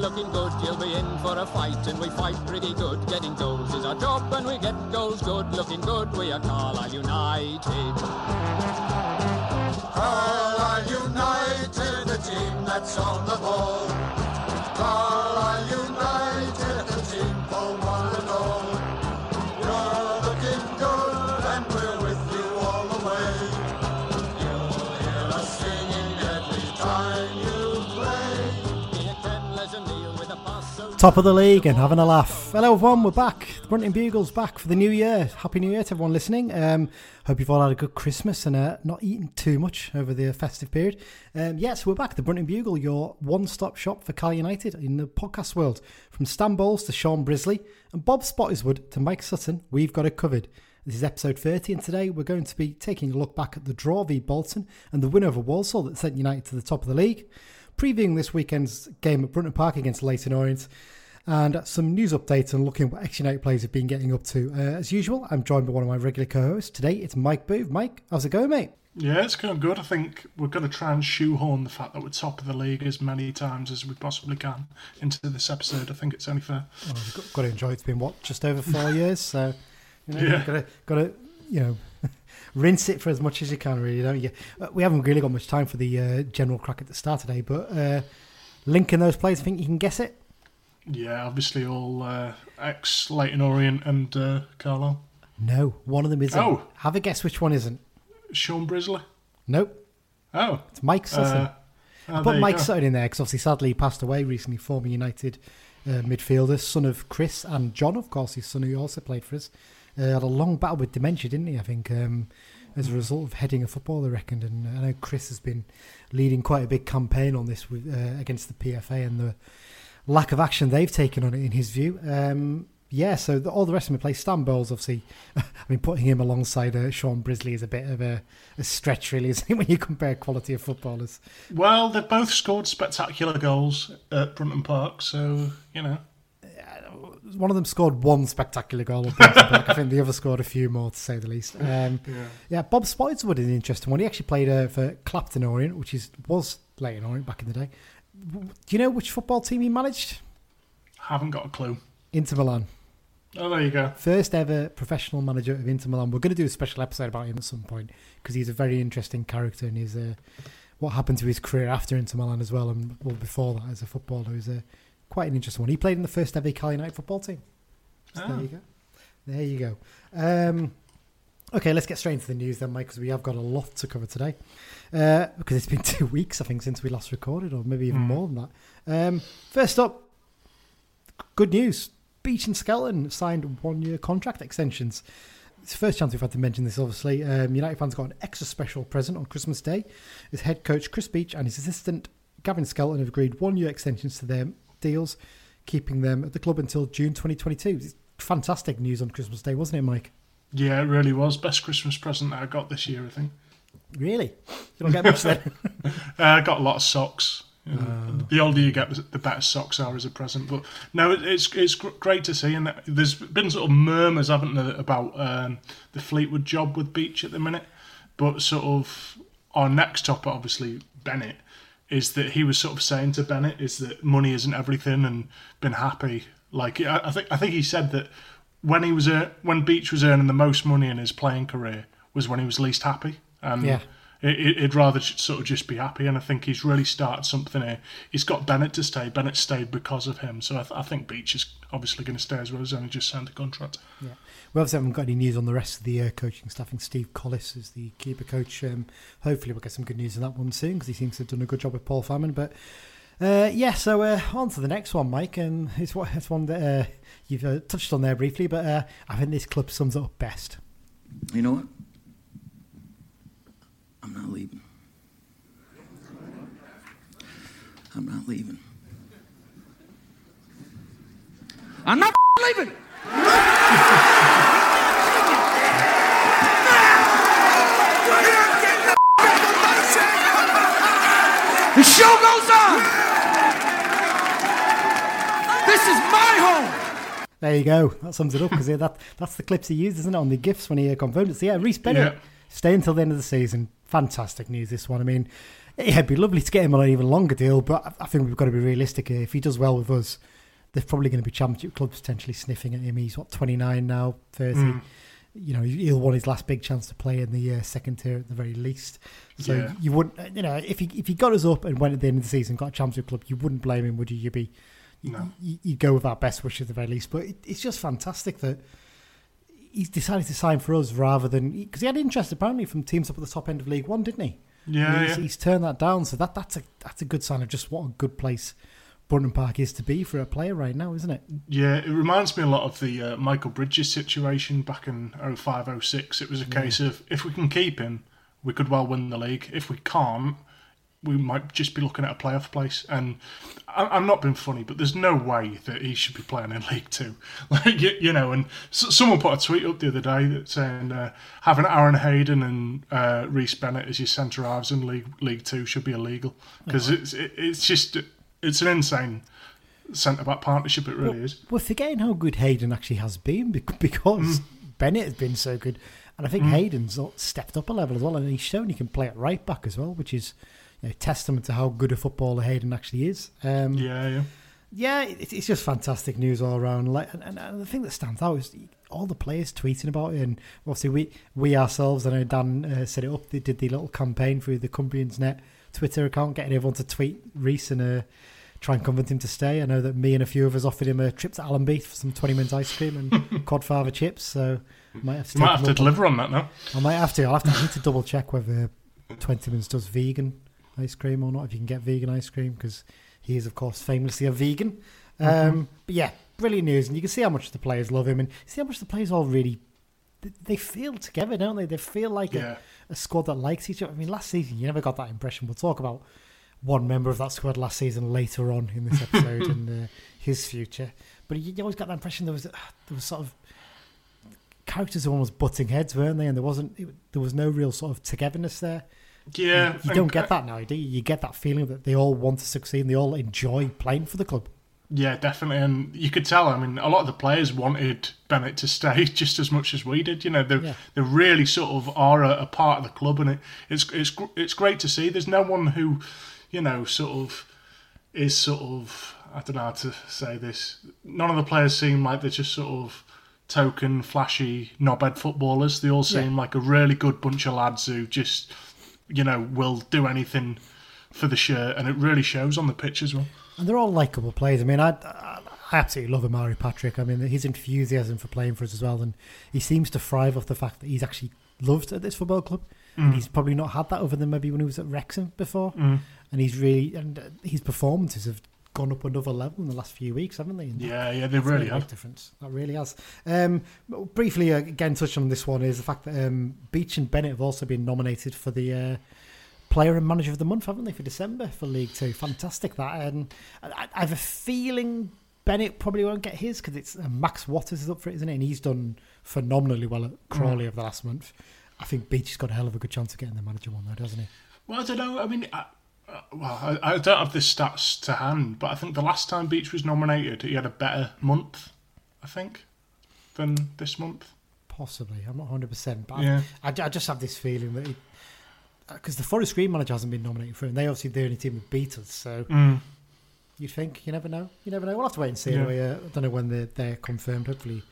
looking good. You'll be in for a fight, and we fight pretty good. Getting goals is our job, and we get goals good. Looking good, we are Carlisle United. Carlisle United, the team that's on the ball. Top of the league and having a laugh. Hello, everyone. We're back. The Brunton Bugles back for the new year. Happy New Year to everyone listening. Um, hope you've all had a good Christmas and uh, not eaten too much over the festive period. Um, yes, we're back. The Brunton Bugle, your one-stop shop for Cal United in the podcast world. From Stan Bowles to Shaun Brisley and Bob Spottiswood to Mike Sutton, we've got it covered. This is episode 30, and today we're going to be taking a look back at the draw v Bolton and the win over Walsall that sent United to the top of the league, previewing this weekend's game at Brunton Park against Leyton Orient, and some news updates and looking at what ex United players have been getting up to. Uh, as usual, I'm joined by one of my regular co hosts. Today it's Mike Booth. Mike, how's it going, mate? Yeah, it's going good. I think we're going to try and shoehorn the fact that we're top of the league as many times as we possibly can into this episode. I think it's only fair. Well, we've got, got to enjoy it. It's been, what, just over four years? So, you know, Yeah. got to, got to, you know, rinse it for as much as you can, really, don't you? Uh, We haven't really got much time for the uh, general crack at the start today, but uh, linking those players, I think you can guess it? Yeah, obviously all uh, ex Leyton Orient and uh, Carlo. No, one of them isn't. Oh. Have a guess which one isn't. Shaun Brisley. Nope, Oh, it's Mike Sutton. uh, oh, I put Mike go. Sutton in there because obviously, sadly, he passed away recently. Former United uh, midfielder, son of Chris and John, of course, his son who also played for us. Uh, had a long battle with dementia, didn't he? I think um, as a result of heading a football, I reckoned. And I know Chris has been leading quite a big campaign on this with, uh, against the PFA and the lack of action they've taken on it, in his view. Um, yeah, so the, all the rest of them play. Stan Bowles, obviously, I mean, putting him alongside uh, Shaun Brisley is a bit of a, a stretch, really, isn't it, when you compare quality of footballers? Well, they've both scored spectacular goals at Brunton Park, so, you know. One of them scored one spectacular goal I think the other scored a few more, to say the least. Um, Yeah. yeah, Bob Spottiswood is an interesting one. He actually played uh, for Clapton Orient, which is was Leyton Orient back in the day. Do you know which football team he managed? Haven't got a clue. Inter Milan. Oh, there you go. First ever professional manager of Inter Milan. We're going to do a special episode about him at some point because he's a very interesting character and he's uh, what happened to his career after Inter Milan as well and well before that as a footballer. He's uh, quite an interesting one. He played in the first ever Cal United football team. So Ah. There you go. There you go. Um, okay, let's get straight into the news then, Mike, because we have got a lot to cover today. Uh, because it's been two weeks, I think, since we last recorded, or maybe even Mm. more than that. Um, first up, good news. Beech and Skelton signed one-year contract extensions. It's the first chance we've had to mention this, obviously. Um, United fans got an extra special present on Christmas Day. His head coach, Chris Beech, and his assistant, Gavin Skelton, have agreed one-year extensions to their deals, keeping them at the club until June 2022. It's fantastic news on Christmas Day, wasn't it, Mike? Yeah, it really was. Best Christmas present that I got this year, I think. Really? You don't get much then? Uh, I got a lot of socks. You know, Ah. The older you get, the better socks are as a present. But no, it's it's great to see, and there's been sort of murmurs, haven't there, about um, the Fleetwood job with Beech at the minute. But sort of our next topic, obviously Bennett, is that he was sort of saying to Bennett is that money isn't everything, and been happy. Like I, I think I think he said that when he was ear- when Beech was earning the most money in his playing career was when he was least happy. And Yeah. it, he'd rather sort of just be happy, and I think he's really started something here. He's got Bennett to stay. Bennett stayed because of him, so I, th- I think Beech is obviously going to stay as well. He's only just signed a contract. We obviously haven't got any news on the rest of the uh, coaching staff. I think Steve Collis is the keeper coach. Um, hopefully, we'll get some good news on that one soon because he seems to have done a good job with Paul Farman. But uh, yeah, so uh, on to the next one, Mike, and it's, one- it's one that uh, you've uh, touched on there briefly, but uh, I think this club sums it up best. You know what? I'm not leaving. I'm not leaving. I'm not leaving. The show goes on. This is my home. There you go. That sums it up because that that's the clips he used, isn't it, on the gifts when he uh, confirmed it. So yeah, Rhys Bennett Yeah. stay until the end of the season. Fantastic news. This one. I mean, yeah, it'd be lovely to get him on an even longer deal, but I- I think we've got to be realistic here. If he does well with us, there's probably going to be championship clubs potentially sniffing at him. He's what 29 now, 30. Mm. You know, he'll want his last big chance to play in the uh, second tier at the very least. So Yeah. you wouldn't, you know, if he if he got us up and went at the end of the season, got a championship club, you wouldn't blame him, would you? You'd be No. you, you'd go with our best wishes at the very least. But it, it's just fantastic that he's decided to sign for us rather than because he had interest apparently from teams up at the top end of League One, didn't he? Yeah, he's, yeah. he's turned that down. So that that's a that's a good sign of just what a good place Brunton Park is to be for a player right now, isn't it? Yeah, it reminds me a lot of the uh, Michael Bridges situation back in 05 06. It was a case of if we can keep him, we could well win the league. If we can't, we might just be looking at a playoff place. And I, I'm not being funny, but there's no way that he should be playing in League Two. Like you, you know, and s someone put a tweet up the other day that saying uh, having Aaron Hayden and uh, Rhys Bennett as your centre halves in League League Two should be illegal because it's it, it's just it's an insane centre back partnership. It really is. We're forgetting how good Hayden actually has been bec- because Bennett has been so good, and I think Hayden's stepped up a level as well, and he's shown he can play at right back as well, which is you know, testament to how good a footballer Hayden actually is. Um, Yeah, yeah. yeah, it, it's just fantastic news all around. Like, and, and, and the thing that stands out is all the players tweeting about it, and obviously we we ourselves. I know Dan uh, set it up. They did the little campaign through the Cumbrians Net Twitter account, getting everyone to tweet Rhys and uh, try and convince him to stay. I know that me and a few of us offered him a trip to Allonby for some Twentyman's ice cream and Codfather chips. So might have to might have to deliver on that now. I might have to. I'll have to. I need to double check whether Twentyman's does vegan ice cream or not. If you can get vegan ice cream, because he is, of course, famously a vegan. Um, but yeah, brilliant news, and you can see how much the players love him, and see how much the players all really they- they feel together, don't they? They feel like Yeah. a, a squad that likes each other. I mean, last season you never got that impression. We'll talk about one member of that squad last season later on in this episode and uh, his future. But you, you always got that impression there was there was sort of characters who almost butting heads, weren't they? And there wasn't it, there was no real sort of togetherness there. Yeah. you and- don't get that now, do you? You get that feeling that they all want to succeed and they all enjoy playing for the club. Yeah, definitely. And you could tell, I mean, a lot of the players wanted Bennett to stay just as much as we did. You know, they Yeah. they really sort of are a, a part of the club, and it, it's it's it's great to see. There's no one who, you know, sort of is sort of I don't know how to say this. None of the players seem like they're just sort of token, flashy, knobhead footballers. They all seem like a really good bunch of lads who just, you know, will do anything for the shirt, and it really shows on the pitch as well. And they're all likable players. I mean, I, I, I absolutely love Omari Patrick. I mean, his enthusiasm for playing for us as well. And he seems to thrive off the fact that he's actually loved at this football club. And he's probably not had that other than maybe when he was at Wrexham before. And he's really, and uh, his performances have gone up another level in the last few weeks, haven't they? And Yeah, yeah, they really have. difference. That really has. Um, briefly, uh, again, touching on this one is the fact that um, Beech and Bennett have also been nominated for the uh, Player and Manager of the Month, haven't they, for December for League Two? Fantastic that. And I, I have a feeling Bennett probably won't get his because it's uh, Max Watters is up for it, isn't it? And he's done phenomenally well at Crawley over the last month. I think Beech has got a hell of a good chance of getting the manager one, though, doesn't he? Well, I don't know. I mean, I, uh, well, I, I don't have the stats to hand, but I think the last time Beech was nominated, he had a better month, I think, than this month. Possibly. I'm not 100%. But Yeah. I, I just have this feeling that because the Forest Green manager hasn't been nominated for him. and they obviously the only team that beat us. So you'd think you never know. You never know. We'll have to wait and see. Yeah. Anyway, uh, I don't know when they're, they're confirmed. Hopefully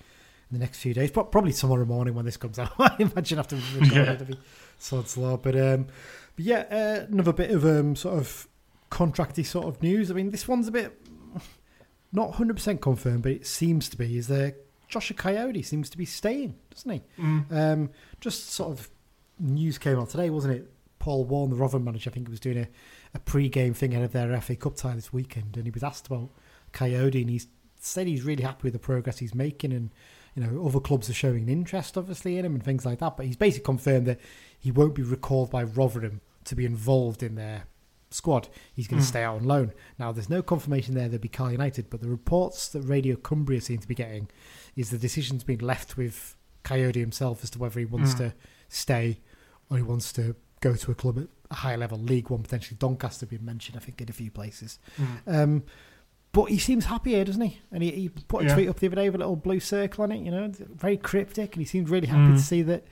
in the next few days. Pro- Probably tomorrow morning when this comes out. I imagine after we record Yeah. it'll be sod's law. But um, but yeah, uh, another bit of um sort of contracty sort of news. I mean, this one's a bit not hundred percent confirmed, but it seems to be. Is there Joshua Kayode seems to be staying, doesn't he? Um, just sort of news came out today, wasn't it? Paul Warne, the Rotherham manager, I think he was doing a, a pre-game thing ahead of their FA Cup tie this weekend, and he was asked about Kayode, and he said he's really happy with the progress he's making, and you know other clubs are showing interest, obviously, in him and things like that. But he's basically confirmed that he won't be recalled by Rotherham to be involved in their squad. He's going to mm. stay out on loan. Now, there's no confirmation there they'll be Carl United, but the reports that Radio Cumbria seem to be getting is the decision's been left with Kayode himself as to whether he wants mm. to stay or he wants to go to a club at a higher level, League One, potentially Doncaster being mentioned, I think, in a few places. Um, but he seems happy here, doesn't he? And he, he put a Yeah. tweet up the other day with a little blue circle on it. You know, very cryptic, and he seemed really happy to Mm. see that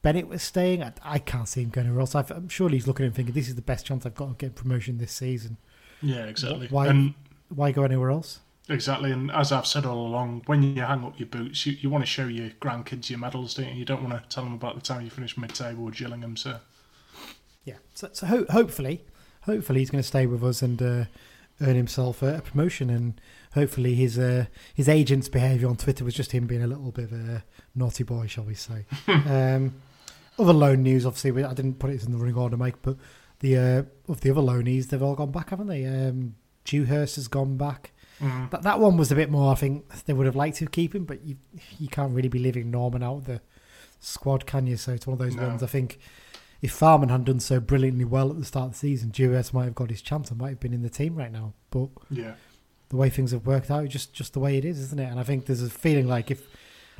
Bennett was staying. I, I can't see him going anywhere else. I've, I'm sure he's looking and thinking, "This is the best chance I've got of getting promotion this season. Yeah, exactly. Why- And Why go anywhere else?" Exactly, and as I've said all along, when you hang up your boots, you, you want to show your grandkids your medals, don't you? You don't want to tell them about the time you finished mid-table with Gillingham, so... Yeah. So, so ho- hopefully, hopefully he's going to stay with us and uh, earn himself a, a promotion. And hopefully his uh, his agent's behaviour on Twitter was just him being a little bit of a naughty boy, shall we say? um, other loan news, obviously, we, I didn't put it in the running order, Mike, but the uh, of the other loanees, they've all gone back, haven't they? Um, Dewhurst has gone back. Mm. That that one was a bit more. I think they would have liked to keep him, but you you can't really be leaving Norman out of the squad, can you? So it's one of those No. ones. I think if Farman hadn't done so brilliantly well at the start of the season, Dewhurst might have got his chance and might have been in the team right now. But Yeah, the way things have worked out, just just the way it is, isn't it? And I think there's a feeling like if,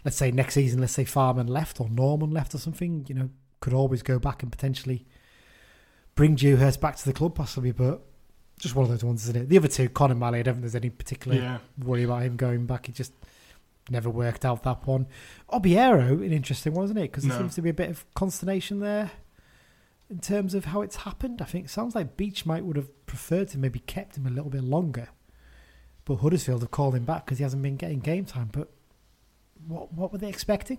let's say next season, let's say Farman left or Norman left or something, you know, could always go back and potentially bring Dewhurst back to the club, possibly. But just one of those ones, isn't it? The other two, Connor Malley, I don't think there's any particular yeah. worry about him going back. It just never worked out that one. Obiero, an interesting one, isn't it? Because there No. seems to be a bit of consternation there in terms of how it's happened. I think it sounds like Beech might would have preferred to maybe kept him a little bit longer, but Huddersfield have called him back because he hasn't been getting game time. But what what were they expecting?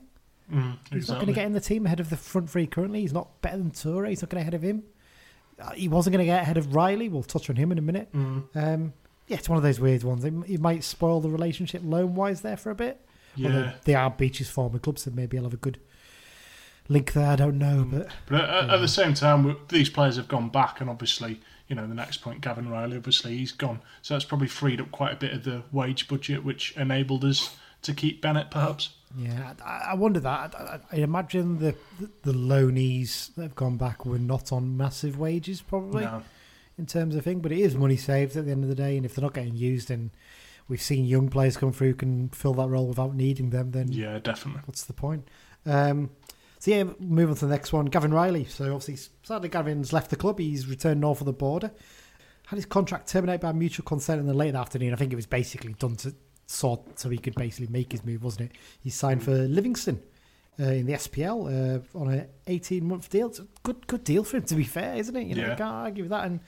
Mm, He's not going to get in the team ahead of the front three currently. He's not better than Toure. He's not going to ahead of him. Uh, he wasn't going to get ahead of Reilly. We'll touch on him in a minute. Mm, Um, yeah, it's one of those weird ones. It, it might spoil the relationship loan wise there for a bit. Although yeah. they are Beech's former club, so maybe I'll have a good link there. I don't know, but But at, at the same time, these players have gone back, and obviously, you know, the next point, Gavin Reilly, obviously, he's gone. So that's probably freed up quite a bit of the wage budget, which enabled us to keep Bennett, perhaps. yeah, I, I wonder that. I, I, imagine the, the loanies that have gone back were not on massive wages, probably No. in terms of thing. But it is money saved at the end of the day, and if they're not getting used, and we've seen young players come through who can fill that role without needing them, then Yeah, definitely. what's the point? Um, so yeah, move on to the next one. Gavin Reilly. So obviously, sadly, Gavin's left the club. He's returned north of the border. Had his contract terminated by mutual consent in the late afternoon. I think it was basically done to sort so he could basically make his move, wasn't it? He signed for Livingston uh, in the SPL uh, on an 18 month deal. It's a good good deal for him, to be fair, isn't it? You know, Yeah. you can't argue with that. And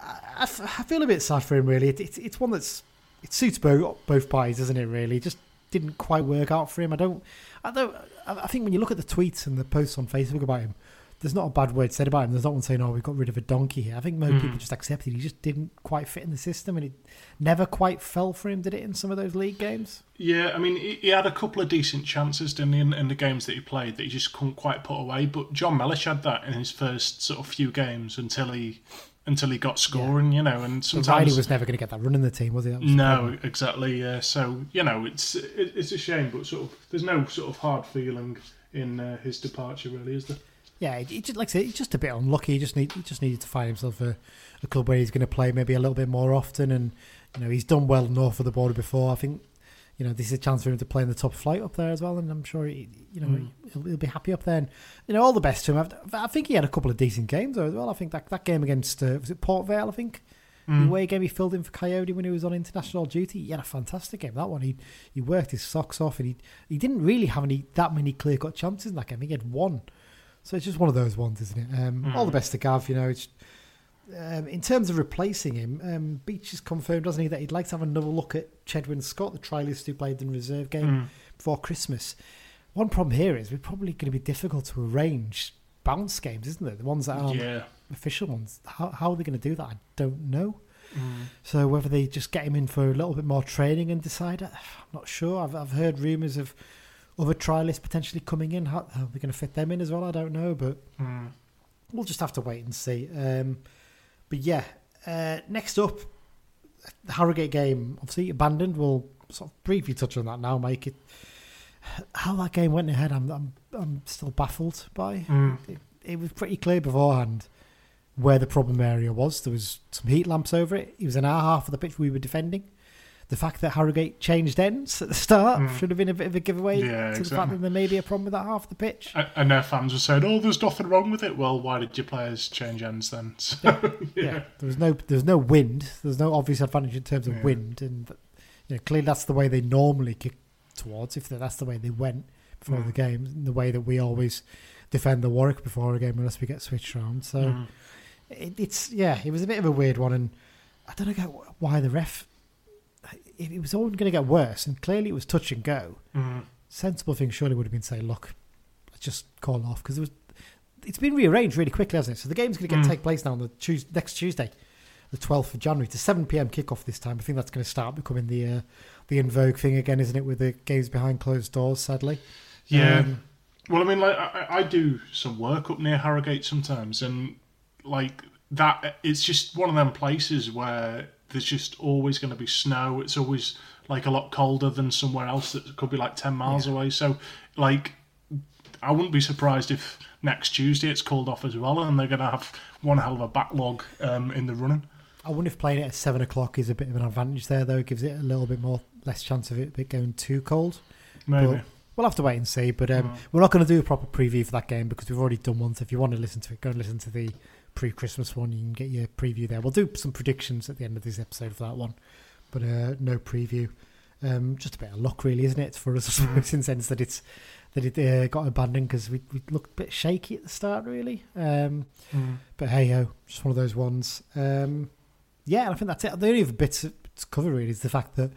I, I f- I feel a bit sad for him, really. It, it, it's one that's it suits both both parties, doesn't it? Really, just didn't quite work out for him. I don't, I don't. I think when you look at the tweets and the posts on Facebook about him, there's not a bad word said about him. There's not one saying, "Oh, we got rid of a donkey here." I think most Mm. people just accepted he just didn't quite fit in the system, and it never quite fell for him, did it? In some of those league games, Yeah, I mean, he, he had a couple of decent chances, didn't he, in, in the games that he played that he just couldn't quite put away. But Jon Mellish had that in his first sort of few games until he until he got scoring, you know. And so Reilly was never going to get that run in the team, was he? Was no, exactly. Yeah, so you know, it's it, it's a shame, but sort of there's no sort of hard feeling in uh, his departure, really, is there? Yeah, he just like I say, he's just a bit unlucky. He just need he just needed to find himself a, a club where he's going to play maybe a little bit more often, and you know he's done well north of the border before. I think you know this is a chance for him to play in the top flight up there as well, and I'm sure he, you know Mm. he'll, he'll be happy up there. And you know all the best to him. I've- I think he had a couple of decent games though as well. I think that that game against uh, was it Port Vale, I think. The Mm. away game he filled in for Kayode when he was on international duty. He had a fantastic game. That one, he he worked his socks off, and he he didn't really have any that many clear cut chances in that game. He had one, so it's just one of those ones, isn't it? Um, All the best to Gav. You know, it's, um, in terms of replacing him, um, Beech has confirmed, doesn't he, that he'd like to have another look at Chedwin Scott, the trialist who played in the reserve game Mm. before Christmas. One problem here is we're probably going to be difficult to arrange bounce games, isn't it? The ones that aren't Yeah. official ones. How, how are they going to do that? I don't know. Mm. So whether they just get him in for a little bit more training and decide, I'm not sure. I've I've heard rumours of other trialists potentially coming in. How, how are they going to fit them in as well? I don't know, but Mm. we'll just have to wait and see. Um, but yeah, uh, next up, the Harrogate game obviously abandoned. We'll sort of briefly touch on that now, Mike. It, how that game went ahead, I'm I'm, I'm still baffled by. Mm. It, it was pretty clear beforehand where the problem area was. There was some heat lamps over it. It was an hour half of the pitch we were defending. The fact that Harrogate changed ends at the start should have been a bit of a giveaway Mm. Yeah, to the fact that there may be a problem with that half the pitch. And their fans were saying, "Oh, there's nothing wrong with it." Well, why did your players change ends then? So, yeah. there was no there was no wind. There's no obvious advantage in terms of Yeah. wind, and you know, clearly that's the way they normally kick towards. If that's the way they went before Mm. the game, the way that we always defend the Warwick before a game unless we get switched around. So Mm. it, it's yeah, it was a bit of a weird one, and I don't know why the ref. It, it was all going to get worse, and clearly it was touch and go. Mm. Sensible thing surely would have been say, look, let's just call off because it was. It's been rearranged really quickly, hasn't it? So the game's going to get Mm. take place now on the Tues next Tuesday, the twelfth of January, to seven pm kickoff this time. I think that's going to start becoming the uh, the in vogue thing again, isn't it? With the games behind closed doors, sadly. Yeah. Um, Well, I mean, like I, I do some work up near Harrogate sometimes, and like that, it's just one of them places where there's just always going to be snow. It's always like a lot colder than somewhere else that could be like ten miles away. So, like, I wouldn't be surprised if next Tuesday it's called off as well, and they're going to have one hell of a backlog um, in the running. I wonder if playing it at seven o'clock is a bit of an advantage there, though. It gives it a little bit more less chance of it going too cold. Maybe. But we'll have to wait and see. But um, we're not going to do a proper preview for that game because we've already done one. So if you want to listen to it, go and listen to the pre-Christmas one. You can get your preview there. We'll do some predictions at the end of this episode for that one, but uh, no preview. Um, just a bit of luck, really, isn't it, for us? In the sense that it's that it uh, got abandoned because we, we looked a bit shaky at the start, really. Um, Mm. but hey ho, just one of those ones. Um, yeah, and I think that's it. The only other bits to cover really is the fact that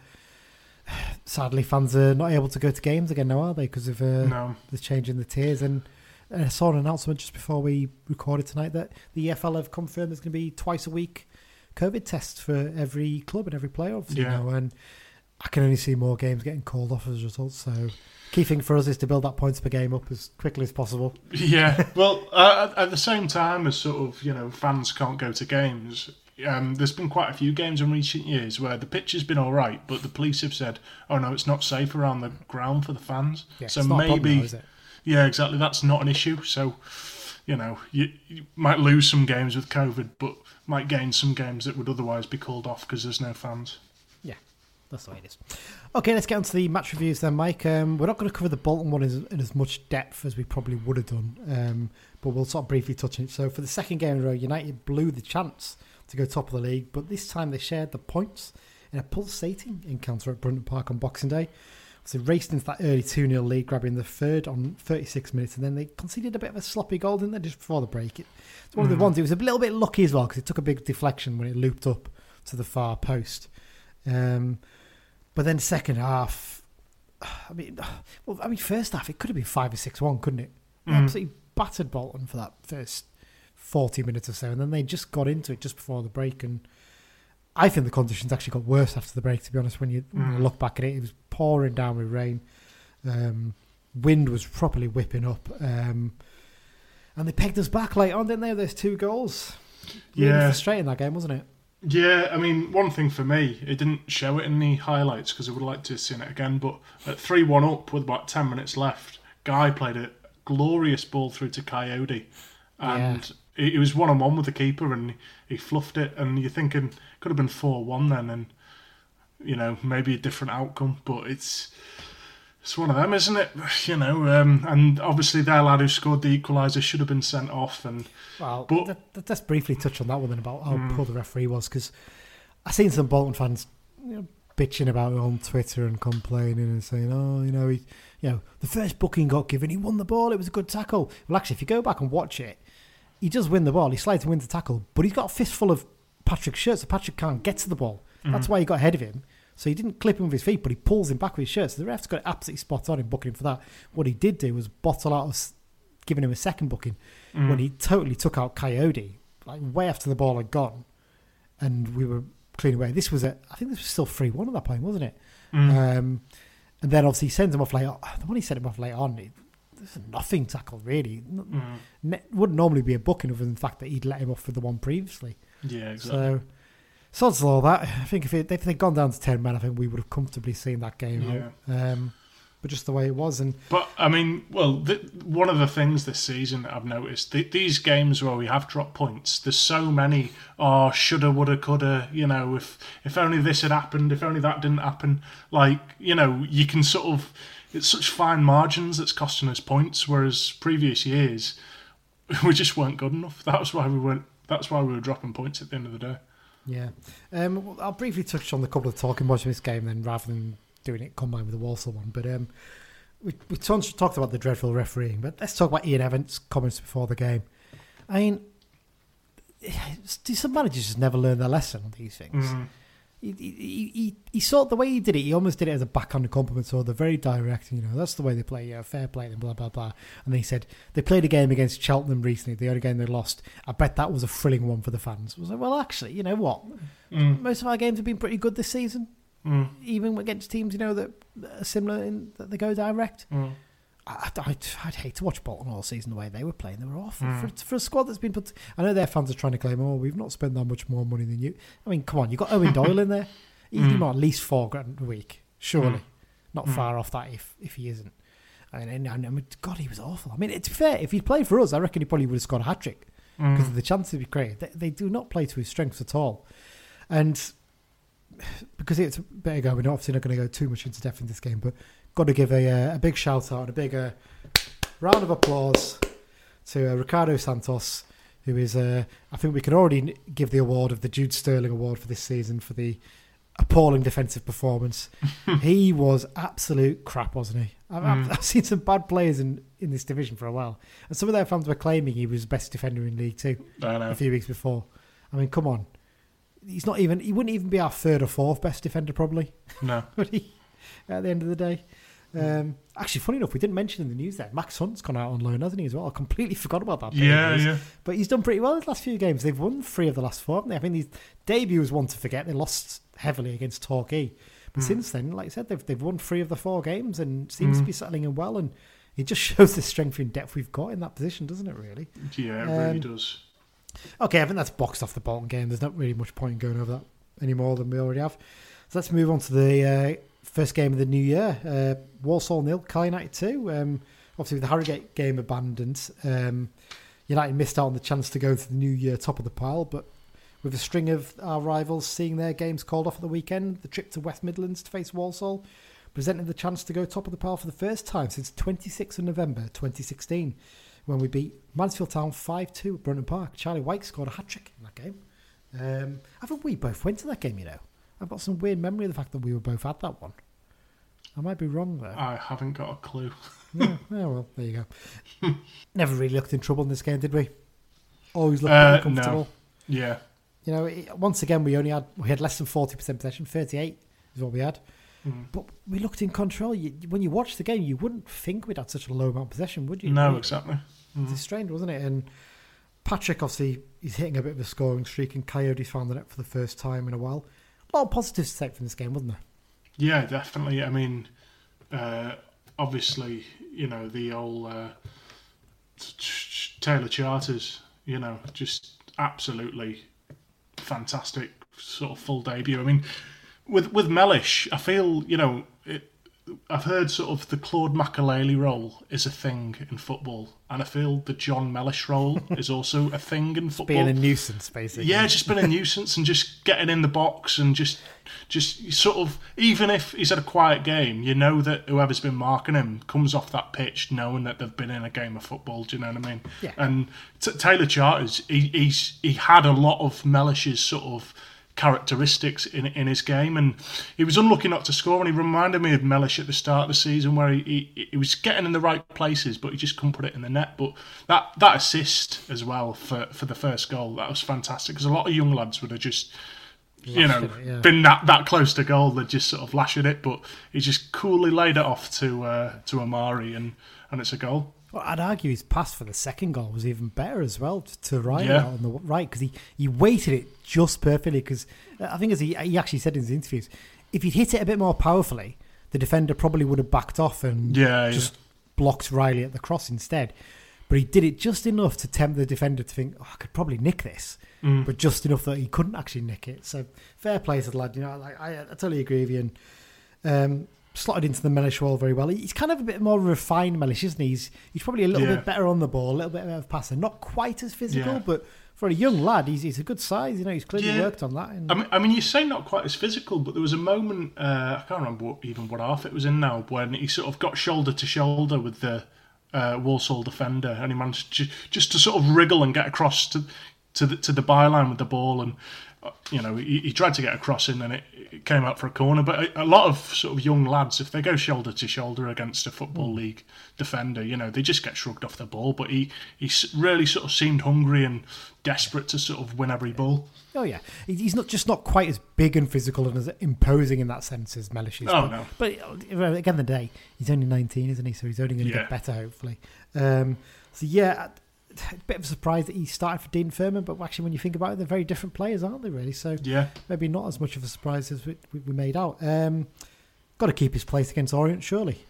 sadly fans are not able to go to games again now, are they? Because of uh, No. the change in the tiers. And I saw an announcement just before we recorded tonight that the EFL have confirmed there's going to be twice a week COVID tests for every club and every player, obviously Yeah. now. And I can only see more games getting called off as a result. So key thing for us is to build that points per game up as quickly as possible. Yeah, well, uh, at- the same time as sort of you know fans can't go to games, um, there's been quite a few games in recent years where the pitch has been all right, but the police have said, "Oh no, it's not safe around the ground for the fans." Yeah, so a problem yeah, exactly, that's not an issue. So, you know, you, you might lose some games with COVID, but might gain some games that would otherwise be called off because there's no fans. Yeah, that's the way it is. Okay, let's get on to the match reviews then, Mike. Um, we're not going to cover the Bolton one in, in as much depth as we probably would have done, um, but we'll sort of briefly touch on it. So, for the second game in a row, United blew the chance to go top of the league, but this time they shared the points in a pulsating encounter at Brunton Park on Boxing Day. So, raced into that early 2 0 lead, grabbing the third on 36 minutes, and then they conceded a bit of a sloppy goal, didn't they, just before the break? It, it's one of the hmm. ones, it was a little bit lucky as well, because it took a big deflection when it looped up to the far post. Um, but then second half, I mean, well, I mean, first half it could have been five or six one, couldn't it? They Absolutely battered Bolton for that first forty minutes or so, and then they just got into it just before the break. And I think the conditions actually got worse after the break. To be honest, when you, when you hmm. look back at it, it was pouring down with rain. Um, wind was properly whipping up, um, and they pegged us back late on, didn't they? Those two goals. Really Yeah. frustrating that game, wasn't it? Yeah, I mean, one thing for me, it didn't show it in the highlights because I would like to have seen it again. But at 3 1 up with about 10 minutes left, Guy played a glorious ball through to Kayode. And it, it was one on one with the keeper and he fluffed it. And you're thinking, could have been 4 1 then, and, you know, maybe a different outcome. But it's. It's one of them, isn't it? You know, um, and obviously their lad who scored the equaliser should have been sent off, and Well, But- let- let- let's briefly touch on that one then about how poor the referee was because I've seen some Bolton fans you know, bitching about it on Twitter and complaining and saying, "Oh, you know, he, you know, the first booking got given, he won the ball, it was a good tackle." Well, actually, if you go back and watch it, he does win the ball, he slides and wins the tackle, but he's got a fistful of Patrick's shirt, so Patrick can't get to the ball. That's mm-hmm. why he got ahead of him. So he didn't clip him with his feet, but he pulls him back with his shirt. So the ref's got it absolutely spot on in booking him for that. What he did do was bottle out us giving him a second booking when mm. he totally took out Kayode, like way after the ball had gone, and we were clean away. This was a, I think this was still three one at that point, wasn't it? Mm. Um, and then obviously he sends him off late. On. The one he sent him off late on, it, this is nothing tackle really. N- mm. ne- wouldn't normally be a booking other than the fact that he'd let him off for the one previously. yeah, exactly. So, sods all that. I think if, it, if they'd gone down to ten men, I think we would have comfortably seen that game Yeah. out. Um, but just the way it was. And But I mean, well, th- one of the things this season that I've noticed th- these games where we have dropped points, there's so many. Oh, shoulda, woulda, coulda. You know, if if only this had happened, if only that didn't happen. Like, you know, you can sort of. It's such fine margins that's costing us points, whereas previous years we just weren't good enough. That was why we weren't. That's why we were dropping points at the end of the day. Yeah, um, I'll briefly touch on the couple of talking points from this game, then rather than doing it combined with the Walsall one. But um, we we talked about the dreadful refereeing, but let's talk about Ian Evatt's comments before the game. I mean, some managers just never learn their lesson on these things? He, he, he, he sort the way he did it. He almost did it as a backhand compliment. So they're very direct. You know, that's the way they play. Yeah, fair play and blah blah blah. And then he said they played a game against Cheltenham recently. The only game they lost. I bet that was a thrilling one for the fans. I was like, well, actually, you know what? Mm. Most of our games have been pretty good this season, mm. even against teams you know that are similar in that they go direct. Mm. I, I'd, I'd hate to watch Bolton all season the way they were playing. They were awful hmm. for, for a squad that's been put. I know their fans are trying to claim, oh, we've not spent that much more money than you. I mean, come on, you got Eoin Doyle in there. He's mm. at least four grand a week, surely. Hmm. Not hmm. far off that if if he isn't. And, and, and, and God, he was awful. I mean, it's fair. If he'd played for us, I reckon he probably would have scored a hat trick because of the chances be great. They, they do not play to his strengths at all, and because it's a bit ago, we're obviously not going to go too much into depth in this game, but got to give a, uh, a big shout out and a big uh, round of applause to uh, Ricardo Santos, who is, uh, I think we can already give the award of the Jude Sterling Award for this season for the appalling defensive performance. he was absolute crap, wasn't he? I've, I've, I've seen some bad players in, in this division for a while, and some of their fans were claiming he was best defender in League Two a few weeks before. I mean, come on. He's not even. He wouldn't even be our third or fourth best defender, probably. No. Would he? At the end of the day. Um, actually, funny enough, we didn't mention in the news that Max Hunt's gone out on loan, hasn't he? As well, I completely forgot about that. Yeah, yeah. But he's done pretty well in the last few games. They've won three of the last four, haven't they? I think his debut was one to forget. They lost heavily against Torquay, but since then, like I said, they've they've won three of the four games and seems to be settling in well. And it just shows the strength and depth we've got in that position, doesn't it? Really. Yeah, it really Um, does. Okay, I think that's boxed off the Bolton game. There's not really much point in going over that any more than we already have. So let's move on to the uh, first game of the new year. Uh, Walsall nil, Cal United two. Um, obviously, with the Harrogate game abandoned, um, United missed out on the chance to go to the new year top of the pile. But with a string of our rivals seeing their games called off at the weekend, the trip to West Midlands to face Walsall presented the chance to go top of the pile for the first time since 26th of November 2016 when we beat Mansfield Town 5 2 at Brunton Park. Charlie Wyke scored a hat trick in that game. Um, I think we both went to that game, you know. I've got some weird memory of the fact that we were both at that one. I might be wrong there. I haven't got a clue. yeah, yeah, well, there you go. Never really looked in trouble in this game, did we? Always looked Uh, pretty comfortable. Yeah. You know, it, once again, we only had we had less than forty percent possession. Thirty-eight is what we had, Mm. but we looked in control. You, when you watch the game, you wouldn't think we'd had such a low amount of possession, would you? No, Really? exactly. It's strange, wasn't it? And Patrick, obviously, he's hitting a bit of a scoring streak, and Kayode's found the net for the first time in a while. A lot of positives to take from this game, wasn't there? Yeah, definitely. I mean, uh, obviously, you know, the old uh, Taylor Charters, you know, just absolutely fantastic sort of full debut. I mean, with with Mellish, I feel, you know, I've heard sort of the Claude Makelele role is a thing in football, and I feel the Jon Mellish role is also a thing in football. Being a nuisance, basically. Yeah, just been a nuisance and just getting in the box and just, just sort of, even if he's had a quiet game, you know that whoever's been marking him comes off that pitch knowing that they've been in a game of football. Do you know what I mean? Yeah. And t- Taylor Charters, he, he's he had a lot of Mellish's sort of characteristics in in his game, and he was unlucky not to score. And he reminded me of Mellish at the start of the season, where he, he he was getting in the right places, but he just couldn't put it in the net. But that that assist as well for for the first goal, that was fantastic because a lot of young lads would have just. You know, it, yeah. been that, that close to goal, they'd just sort of lashing it, but he just coolly laid it off to uh, to Omari, and, and it's a goal. Well, I'd argue his pass for the second goal was even better as well to Ryan Yeah. out on the right because he, he weighted it just perfectly. Because I think as he, he actually said in his interviews, if he'd hit it a bit more powerfully, the defender probably would have backed off and Yeah, yeah. just blocked Riley at the cross instead. But he did it just enough to tempt the defender to think, oh, I could probably nick this, Mm. but just enough that he couldn't actually nick it. So fair play to the lad. You know, like I, I totally agree with you. And um, slotted into the Mellish role very well. He's kind of a bit more refined Mellish, isn't he? He's, he's probably a little Yeah. bit better on the ball, a little bit better of passer. Not quite as physical, Yeah. but for a young lad, he's, he's a good size. You know, he's clearly Yeah. worked on that. And, I mean, I mean, you say not quite as physical, but there was a moment uh, I can't remember what, even what half it was in now when he sort of got shoulder to shoulder with the uh, Walsall defender, and he managed to, just to sort of wriggle and get across to to the to the byline with the ball, and you know he, he tried to get across in, and it, it came out for a corner. But a, a lot of sort of young lads, if they go shoulder to shoulder against a football league defender, you know they just get shrugged off the ball. But he he really sort of seemed hungry and desperate to sort of win every ball. oh yeah, he's not just not quite as big and physical and as imposing in that sense as Mellish is. Oh, but, no. but again, the day he's only nineteen, isn't he? So he's only going to Yeah. get better, hopefully. Um, so yeah. A bit of a surprise that he started for Dean Furman, but actually, when you think about it, they're very different players, aren't they? Really, so Yeah. maybe not as much of a surprise as we, we, made out. Um, got to keep his place against Orient, surely.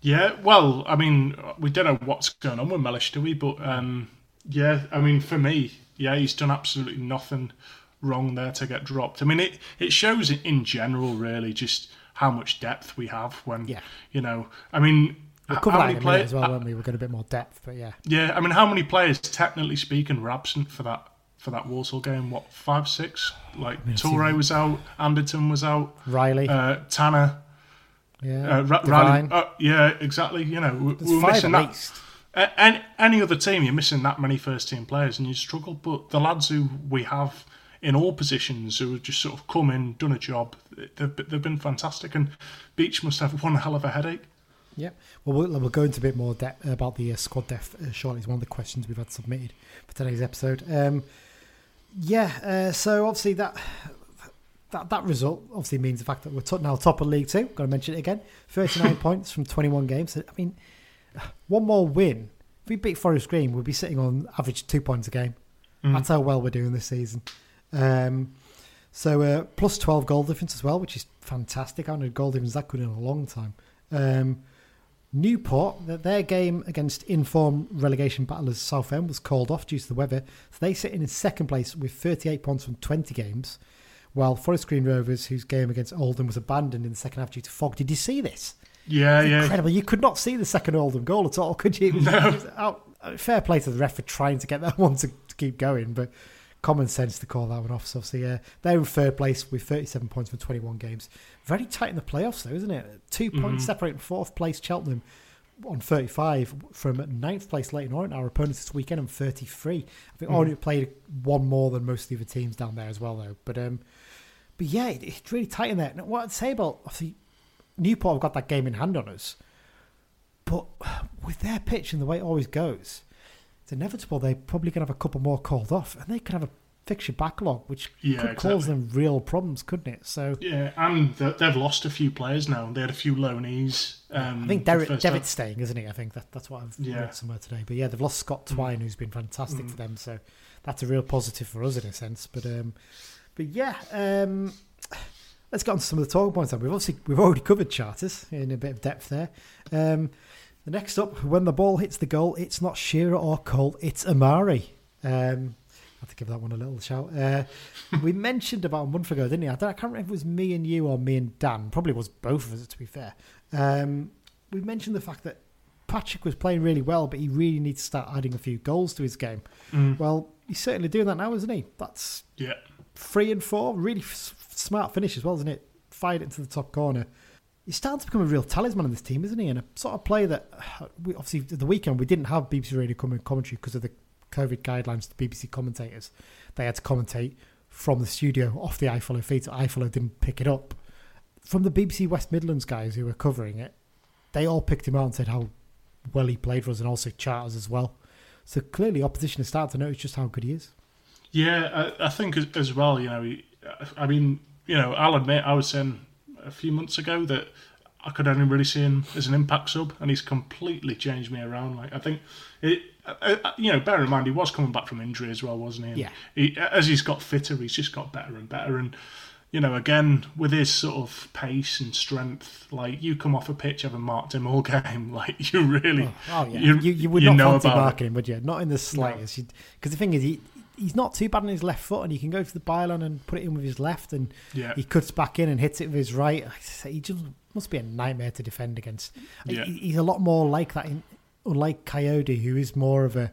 Yeah, well, I mean, we don't know what's going on with Mellish, do we? But um, yeah, I mean, for me, yeah, he's done absolutely nothing wrong there to get dropped. I mean, it it shows in- in general, really, just how much depth we have when, Yeah. you know, I mean, We'll cover how that in a minute as well, won't we? We've got a bit more depth, but yeah. Yeah, I mean, how many players, technically speaking, were absent for that for that Walsall game? What five, six? Like I've Torre was out, Anderton was out, Riley, uh, Tanner. yeah, Uh, Ra- Riley, uh, yeah, exactly. You know, we, There's were missing at that. least. A- Any, any other team, you're missing that many first team players and you struggle. But the lads who we have in all positions who have just sort of come in, done a job, they've, they've been fantastic. And Beech must have one hell of a headache. Yep. Well, we'll, we'll go into a bit more depth about the uh, squad depth uh, shortly. It's one of the questions we've had submitted for today's episode. Um, yeah. Uh, so obviously that that that result obviously means the fact that we're t- now top of League Two. Got to mention it again. Thirty nine points from twenty one games. So, I mean, one more win. If we beat Forest Green, we'd be sitting on average two points a game. That's how well we're doing this season. Um, so uh, plus 12 goal difference as well, which is fantastic. I haven't had goal difference that good in a long time. Um, Newport, th- their game against inform relegation battlers Southend was called off due to the weather. So they sit in second place with 38 points from 20 games, while Forest Green Rovers, whose game against Oldham was abandoned in the second half due to fog. Did you see this? Yeah, yeah. Incredible. You could not see the second Oldham goal at all, could you? It was, it was out, fair play to the ref for trying to get that one to, to keep going, but common sense to call that one off. So, obviously, yeah, they're in third place with 37 points from 21 games. Very tight in the playoffs, though, isn't it? 2 mm-hmm. points separating fourth place Cheltenham on 35 from ninth place Leyton Orient, our opponents this weekend, on 33. I think mm-hmm. Orient played one more than most of the other teams down there as well, though. But um, but yeah, it, it's really tight in there. Now, what I'd say about obviously Newport have got that game in hand on us, but with their pitch and the way it always goes, inevitable they're probably going to have a couple more called off, and they could have a fixture backlog, which Yeah, could cause them real problems, couldn't it? So Yeah, and they've lost a few players now. They had a few loanees. Um, I think Derek, Devitt's staying, isn't he? I think that, that's what I've Yeah. read somewhere today. But yeah, they've lost Scott Twine, who's been fantastic for them. So that's a real positive for us in a sense. But um, but yeah, um, let's get on to some of the talking points. Then. We've obviously we've already covered charters in a bit of depth there. Um, the next up, when the ball hits the goal, it's not Shearer or Cole, it's Omari. Um, I have to give that one a little shout. Uh, we mentioned about a month ago, didn't we? I, I can't remember if it was me and you or me and Dan. Probably was both of us, to be fair. Um, we mentioned the fact that Patrick was playing really well, but he really needs to start adding a few goals to his game. Well, he's certainly doing that now, isn't he? That's Yeah. three and four. Really f- smart finish as well, isn't it? Fired it into the top corner. He's starting to become a real talisman in this team, isn't he? And a sort of player that we obviously the weekend we didn't have BBC Radio coming commentary because of the COVID guidelines. The BBC commentators they had to commentate from the studio off the iFollow feed. So iFollow didn't pick it up. From the BBC West Midlands guys who were covering it, they all picked him out and said how well he played for us, and also Charters as well. So clearly, opposition is starting to notice just how good he is. Yeah, I, I think as, as well. You know, he- I mean, you know, I'll admit I was saying a few months ago that I could only really see him as an impact sub, and he's completely changed me around. Like I think it, uh, uh, you know, bear in mind he was coming back from injury as well, wasn't he? And Yeah. He, as he's got fitter, he's just got better and better, and. You know, again with his sort of pace and strength, like you come off a pitch having marked him all game, like you really, Oh yeah, you, you, would you not know fancy about it. him, would you? Not in the slightest. Because the thing is, he, he's not too bad on his left foot, and he can go to the byline and put it in with his left, and Yeah. he cuts back in and hits it with his right. He just must be a nightmare to defend against. Yeah. He's a lot more like that, in, unlike Kayode, who is more of a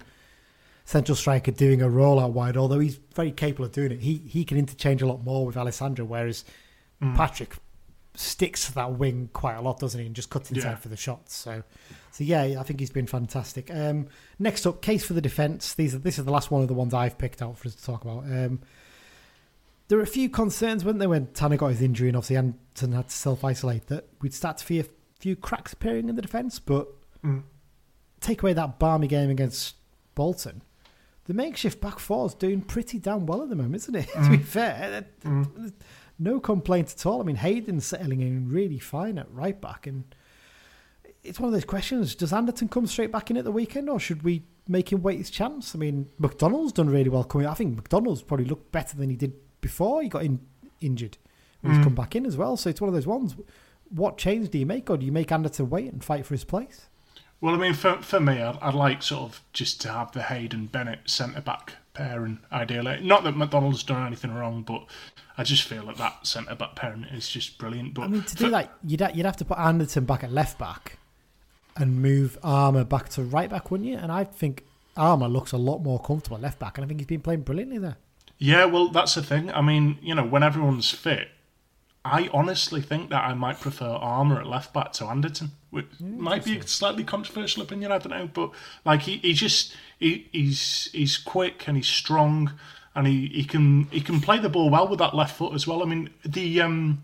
central striker doing a roll out wide. Although he's very capable of doing it, he he can interchange a lot more with Alessandra, whereas Mm. Patrick sticks to that wing quite a lot, doesn't he, and just cuts inside Yeah. for the shots. So, so yeah, I think he's been fantastic. Um, next up, case for the defence. These are this is the last one of the ones I've picked out for us to talk about. Um, there were a few concerns, weren't there, when Tanner got his injury and obviously Anton had to self isolate that we'd start to see a few cracks appearing in the defence, but Mm. take away that balmy game against Bolton. The makeshift back four is doing pretty damn well at the moment, isn't it? to be fair, no complaints at all. I mean, Hayden's settling in really fine at right back, and it's one of those questions: Does Anderton come straight back in at the weekend, or should we make him wait his chance? I mean, McDonald's done really well coming. I think McDonald's probably looked better than he did before he got in, injured. He's Mm. come back in as well, so it's one of those ones. What change do you make, or do you make Anderton wait and fight for his place? Well, I mean, for for me, I'd, I'd like sort of just to have the Hayden Bennett centre back pairing ideally. Not that McDonald's done anything wrong, but I just feel that that centre back pairing is just brilliant. But I mean, to for- do that, you'd you'd have to put Anderton back at left back and move Armer back to right back, wouldn't you? And I think Armer looks a lot more comfortable at left back, and I think he's been playing brilliantly there. Yeah, well, that's the thing. I mean, you know, when everyone's fit, I honestly think that I might prefer Armer at left back to Anderton. Which might be a slightly controversial opinion, I don't know, but like he, he just he, he's he's quick and he's strong and he, he can he can play the ball well with that left foot as well. I mean, the um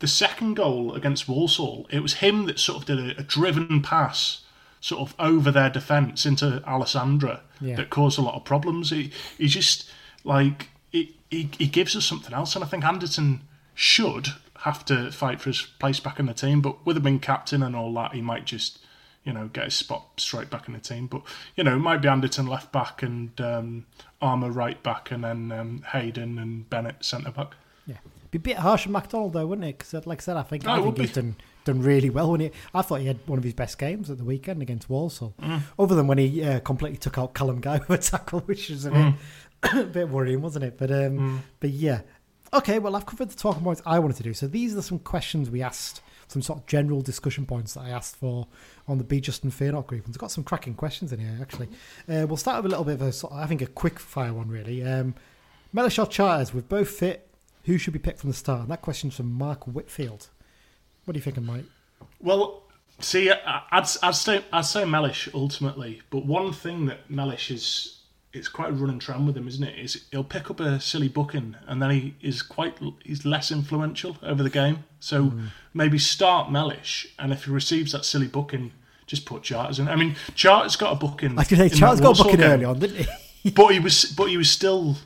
the second goal against Walsall, it was him that sort of did a, a driven pass sort of over their defence into Alessandra Yeah. that caused a lot of problems. He he just like he, he he gives us something else, and I think Anderton should have to fight for his place back in the team. But with him being captain and all that, he might just you know get his spot straight back in the team. But you know, it might be Anderton left back and um, Armer right back, and then um, Hayden and Bennett centre back. Yeah, be a bit harsh on McDonald though, wouldn't it? Because like I said, I think Oh, I think he's done done really well. When he, I thought he had one of his best games at the weekend against Walsall, Mm. other than when he uh, completely took out Callum Guy with a tackle, which was a bit, Mm. a bit worrying, wasn't it? But um, but yeah, okay. Well, I've covered the talking points I wanted to do. So these are some questions we asked, some sort of general discussion points that I asked for on the Be Justin Fearnot group, and it's got some cracking questions in here actually. Uh, we'll start with a little bit of a, sort of, I think, a quick fire one really. Um, Mellish or Charters, with both fit, who should be picked from the start? And that question's from Mark Whitfield. What do you think, Mike? Well, see, I- I'd I'd say I'd say Mellish ultimately, but one thing that Mellish is it's quite a running tram with him, isn't it? Is he'll pick up a silly booking and then he is quite he's less influential over the game. So hmm. maybe start Mellish, and if he receives that silly booking, just put Charters in. I mean, Charters got a booking. Today, in that Charles got Walsall booking game early on, didn't he? but he was but he was still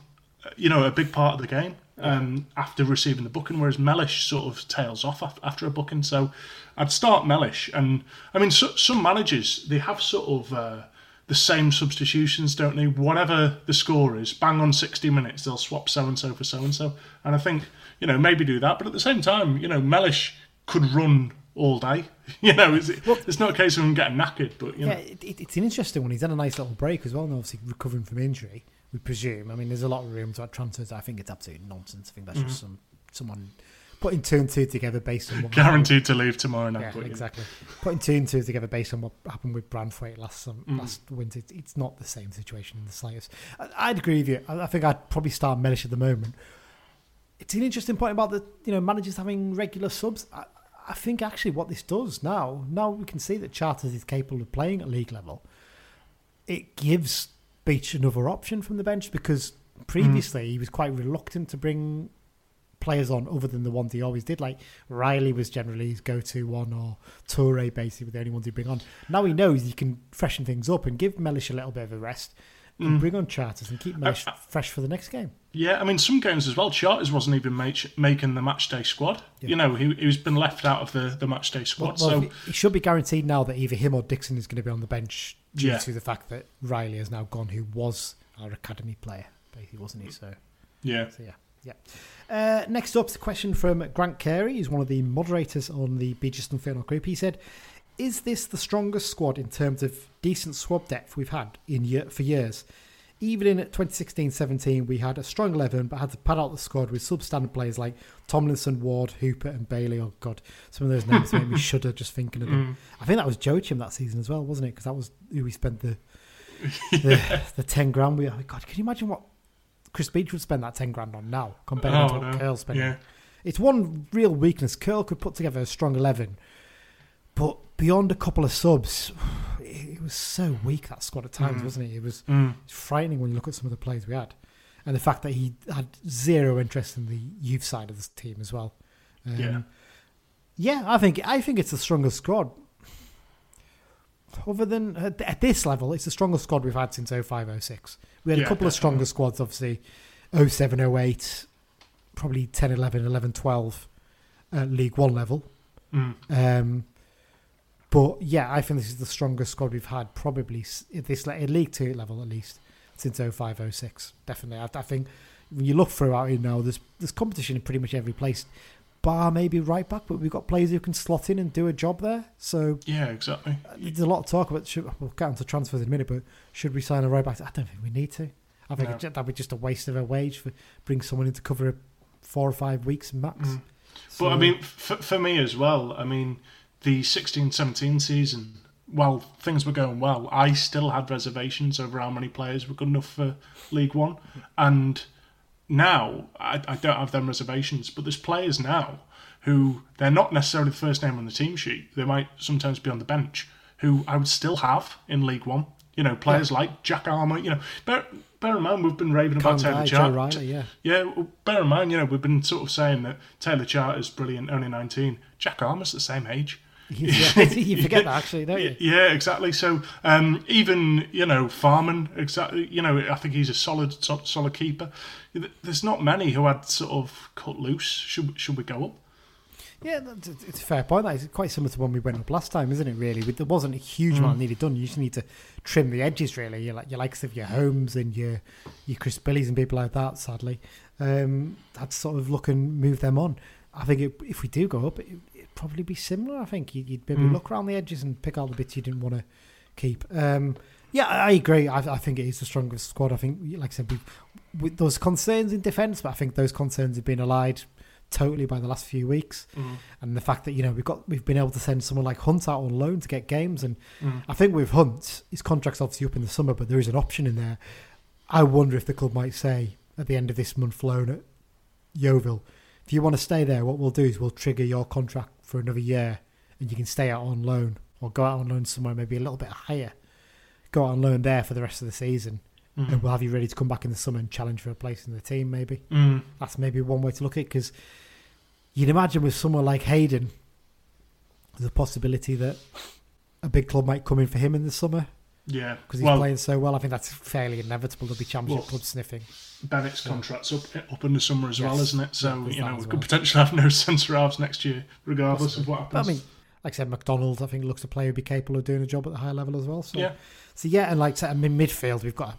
you know a big part of the game um, after receiving the booking whereas Mellish sort of tails off after a booking. So I'd start Mellish and I mean so, some managers they have sort of uh, the same substitutions don't they? Whatever the score is bang on 60 minutes they'll swap so and so for so and so and I think you know maybe do that but at the same time you know Mellish could run all day. You know it's, it's not a case of him getting knackered but you know. Yeah, it, it's an interesting one. He's had a nice little break as well, and obviously recovering from injury, we presume. I mean, there's a lot of room to add transfers. I think it's absolute nonsense. I think that's Mm-hmm. just some someone putting two and two together based on what guaranteed to leave tomorrow night Yeah, but, you know. exactly. Putting two and two together based on what happened with Branthwaite last um, Mm. last winter, it's, it's not the same situation in the slightest. I, I'd agree with you. I, I think I'd probably start Mellish at the moment. It's an interesting point about the you know managers having regular subs. I, I think actually what this does now, now we can see that Charters is capable of playing at league level. It gives Beech another option from the bench because mm. previously he was quite reluctant to bring players on other than the ones he always did. Like Riley was generally his go-to one, or Toure basically were the only ones he'd bring on. Now he knows he can freshen things up and give Mellish a little bit of a rest, and mm. bring on Charters and keep Mellish uh, uh, fresh for the next game. Yeah, I mean, some games as well, Charters wasn't even make, making the match day squad. You know, he, he's been left out of the, the match day squad. Well, so, he should be guaranteed now that either him or Dixon is going to be on the bench due Yeah. to the fact that Riley has now gone, who was our academy player, basically, wasn't he? So. yeah. So yeah, yeah. Uh, next up, is a question from Grant Carey. He's one of the moderators on the Be Just Unfair group. He said, "Is this the strongest squad in terms of decent squad depth we've had in year, for years? even in 2016-17, we had a strong 11, but had to pad out the squad with substandard players like Tomlinson, Ward, Hooper, and Bailey. Oh, God. Some of those names make me shudder just thinking of them. Mm. I think that was Joachim that season as well, wasn't it? Because that was who we spent the the, the 10 grand. We, oh, God, can you imagine what Chris Beech would spend that 10 grand on now compared Oh, to what no. Curle's spending? Yeah. It's one real weakness. Curle could put together a strong 11, but beyond a couple of subs, it, it was so weak, that squad at times, wasn't it? It was Mm. frightening when you look at some of the players we had. And the fact that he had zero interest in the youth side of this team as well. Um, Yeah. yeah, I think I think it's the strongest squad. Other than at, at this level, it's the strongest squad we've had since 0506. We had Yeah, a couple of stronger squads, obviously 07 08, probably 10 11, 11 12 at League One level. Mm. Um, but yeah, I think this is the strongest squad we've had, probably at this at League Two level at least since 05 06. Definitely, I, I think when you look throughout it now, there's there's competition in pretty much every place, bar maybe right back, but we've got players who can slot in and do a job there. So Yeah, exactly. there's a lot of talk about. Should, we'll get onto transfers in a minute, but should we sign a right back? I don't think we need to. I think No. that'd be just a waste of a wage for bring someone in to cover four or five weeks max. Mm. But I mean, for, for me as well, I mean, the 16 17 season, while things were going well, I still had reservations over how many players were good enough for League One. And now I, I don't have them reservations, but there's players now who they're not necessarily the first name on the team sheet. They might sometimes be on the bench who I would still have in League One. You know, players like Jack Armer, you know, bear, bear in mind we've been raving about Colin Taylor Chart. Riley, yeah. Yeah, well, bear in mind, you know, we've been sort of saying that Taylor Chart is brilliant, only 19. Jack Armer's the same age. Yeah, you forget that actually, don't you? Yeah, exactly. So um, even you know Farman, exactly. You know, I think he's a solid, solid keeper. There's not many who had sort of cut loose. Should should we go up? Yeah, that's, it's a fair point. That is quite similar to when we went up last time, isn't it? Really, there wasn't a huge amount needed done. You just need to trim the edges, really. You like your likes of your homes and your your Chris Billies and people like that. Sadly, um, had to sort of look and move them on. I think it, if we do go up, it, probably be similar. I think you'd, you'd maybe hmm. look around the edges and pick out the bits you didn't want to keep. Um, yeah, I agree. I, I think it is the strongest squad. I think, like I said, we've, with those concerns in defence, but I think those concerns have been allayed totally by the last few weeks, mm. and the fact that you know we've got we've been able to send someone like Hunt out on loan to get games, and mm. I think with Hunt, his contract's obviously up in the summer, but there is an option in there. I wonder if the club might say at the end of this month loan at Yeovil, if you want to stay there, what we'll do is we'll trigger your contract for another year, and you can stay out on loan or go out on loan somewhere maybe a little bit higher. Go out on loan there for the rest of the season, and we'll have you ready to come back in the summer and challenge for a place in the team. Maybe Mm. that's maybe one way to look at it because you'd imagine with someone like Hayden, there's a possibility that a big club might come in for him in the summer Yeah. because he's well, playing so well. I think that's fairly inevitable. There'll be championship Well, clubs sniffing. Bennett's contract's up up in the summer as well, isn't it? So Yeah, you know we could well. potentially have no centre halves next year, regardless of what But I mean, like I said, McDonald, I think looks a player who'd be capable of doing a job at the high level as well. So yeah. So yeah, and like I said, I mean, midfield we've got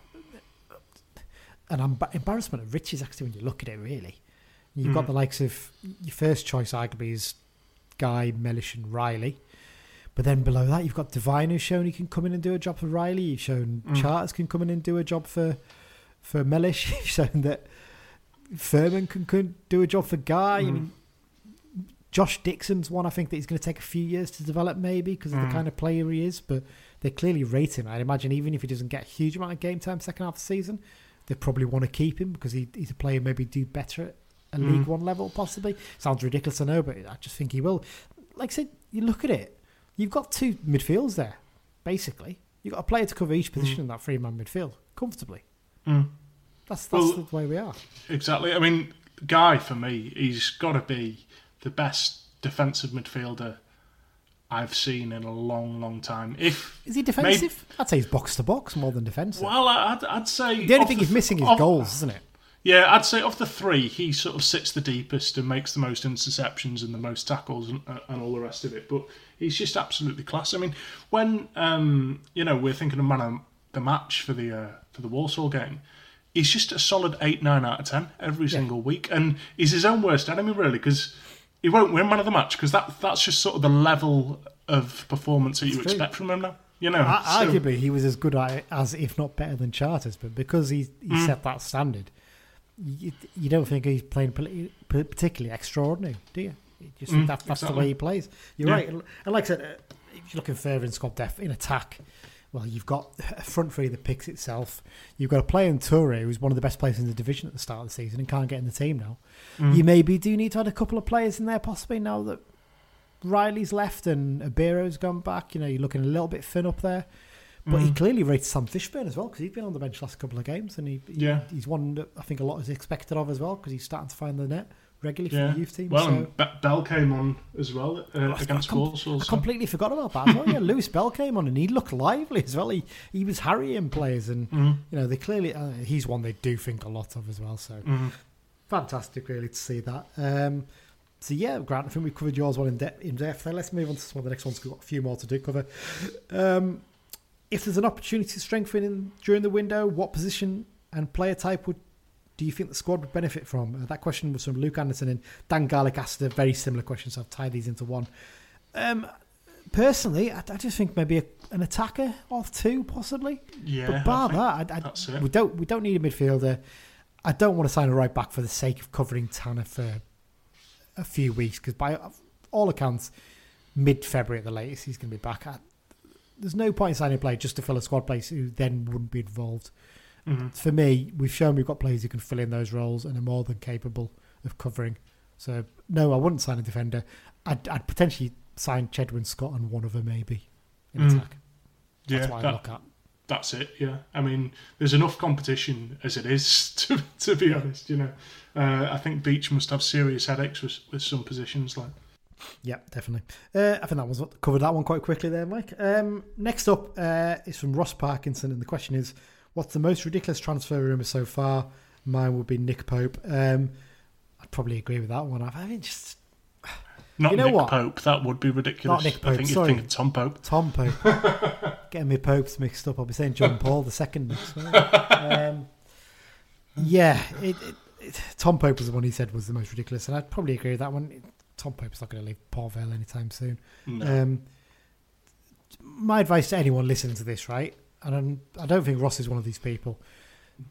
an emb- embarrassment of riches actually when you look at it. Really, you've got Mm. the likes of your first choice arguably is Guy, Mellish, and Riley, but then below that you've got Divine who's shown he can come in and do a job for Riley. You've shown Mm. Charters can come in and do a job for for Mellish. You've shown that Furman can, can do a job for Guy. I Mm. mean, Josh Dixon's one I think that he's going to take a few years to develop maybe because of the Mm. kind of player he is, but they clearly rate him. I'd imagine even if he doesn't get a huge amount of game time second half of the season, they probably want to keep him because he, he's a player maybe do better at a Mm. League One level possibly. Sounds ridiculous, I know, but I just think he will. Like I said, you look at it, you've got two midfields there, basically. You've got a player to cover each position in that three man midfield comfortably. Mm. That's that's Well- the way we are. Exactly. I mean, Guy for me, he's got to be the best defensive midfielder I've seen in a long, long time. If Is he defensive? I'd say he's box to box more than defensive. well, I'd, I'd say the only off thing he's missing is off- goals, isn't it? Yeah, I'd say of the three, he sort of sits the deepest and makes the most interceptions and the most tackles and, uh, and all the rest of it. But he's just absolutely class. I mean, when um, you know we're thinking of man of the match for the uh, for the Walsall game, he's just a solid eight, nine out of ten every single week, and he's his own worst enemy really because he won't win man of the match because that that's just sort of the level of performance that you It's true. expect from him now. You know, Ar- so- Arguably, he was as good at it as, if not better than Charters, but because he, he Mm. set that standard, you, you don't think he's playing particularly extraordinary, do you? You just Mm, that, that's the way he plays. You're Yeah. right. And like I said, uh, if you're looking further in squad depth, in attack, well, you've got a front three that picks itself. You've got a player in Toure who's one of the best players in the division at the start of the season and can't get in the team now. Mm. You maybe do need to add a couple of players in there, possibly now that Riley's left and Abiro's gone back. You know, you're looking a little bit thin up there. But he Mm. clearly rates Sam Fishburn as well because he's been on the bench last couple of games and he, he- Yeah. he's one that I think a lot is expected of as well because he's starting to find the net regularly yeah. for the youth team. Well, so and Be- Bell came on as well uh, against I com- Walsall. I completely forgot about that. Yeah, Lewis Bell came on and he looked lively as well. He he was harrying players and Mm, you know they clearly uh, he's one they do think a lot of as well. So mm. fantastic, really, to see that. Um, so yeah, Grant, I think we've covered yours one in, de- in depth. There, let's move on to some of the next ones. We've got a few more to do cover. Um, if there's an opportunity to strengthen in, during the window, what position and player type would do you think the squad would benefit from? Uh, that question was from Luke Anderson, and Dan Garlick asked a very similar question, so I've tied these into one. Um, personally, I, I just think maybe a, an attacker or two, possibly. Yeah, But bar that, I, I, we don't we don't need a midfielder. I don't want to sign a right back for the sake of covering Tanner for a few weeks because by all accounts, mid February at the latest, he's going to be back. I, there's no point in signing a player just to fill a squad place who then wouldn't be involved. Mhm. For me, we've shown we've got players who can fill in those roles and are more than capable of covering. So no, I wouldn't sign a defender. I'd, I'd potentially sign Chedwin Scott and one of them maybe in Mm. attack. That's Yeah, what I that- look at. that's it. Yeah, I mean, there's enough competition as it is. To to be honest, you know, uh, I think Beech must have serious headaches with, with some positions. Like, Yeah, definitely. Uh, I think that was covered that one quite quickly there, Mike. Um, next up uh, is from Ross Parkinson, and the question is, what's the most ridiculous transfer rumor so far? Mine would be Nick Pope. Um, I'd probably agree with that one. I mean, just not You know Nick what? Pope. That would be ridiculous. Not Nick I Pope, think you're thinking Tom Pope. Tom Pope. Getting me Popes mixed up. I'll be saying John Paul the second next. um, yeah, it, it, it, Tom Pope was the one he said was the most ridiculous, and I'd probably agree with that one. Tom Pope's not going to leave Port Vale anytime soon. No. Um, my advice to anyone listening to this, right? And I'm, don't think Ross is one of these people.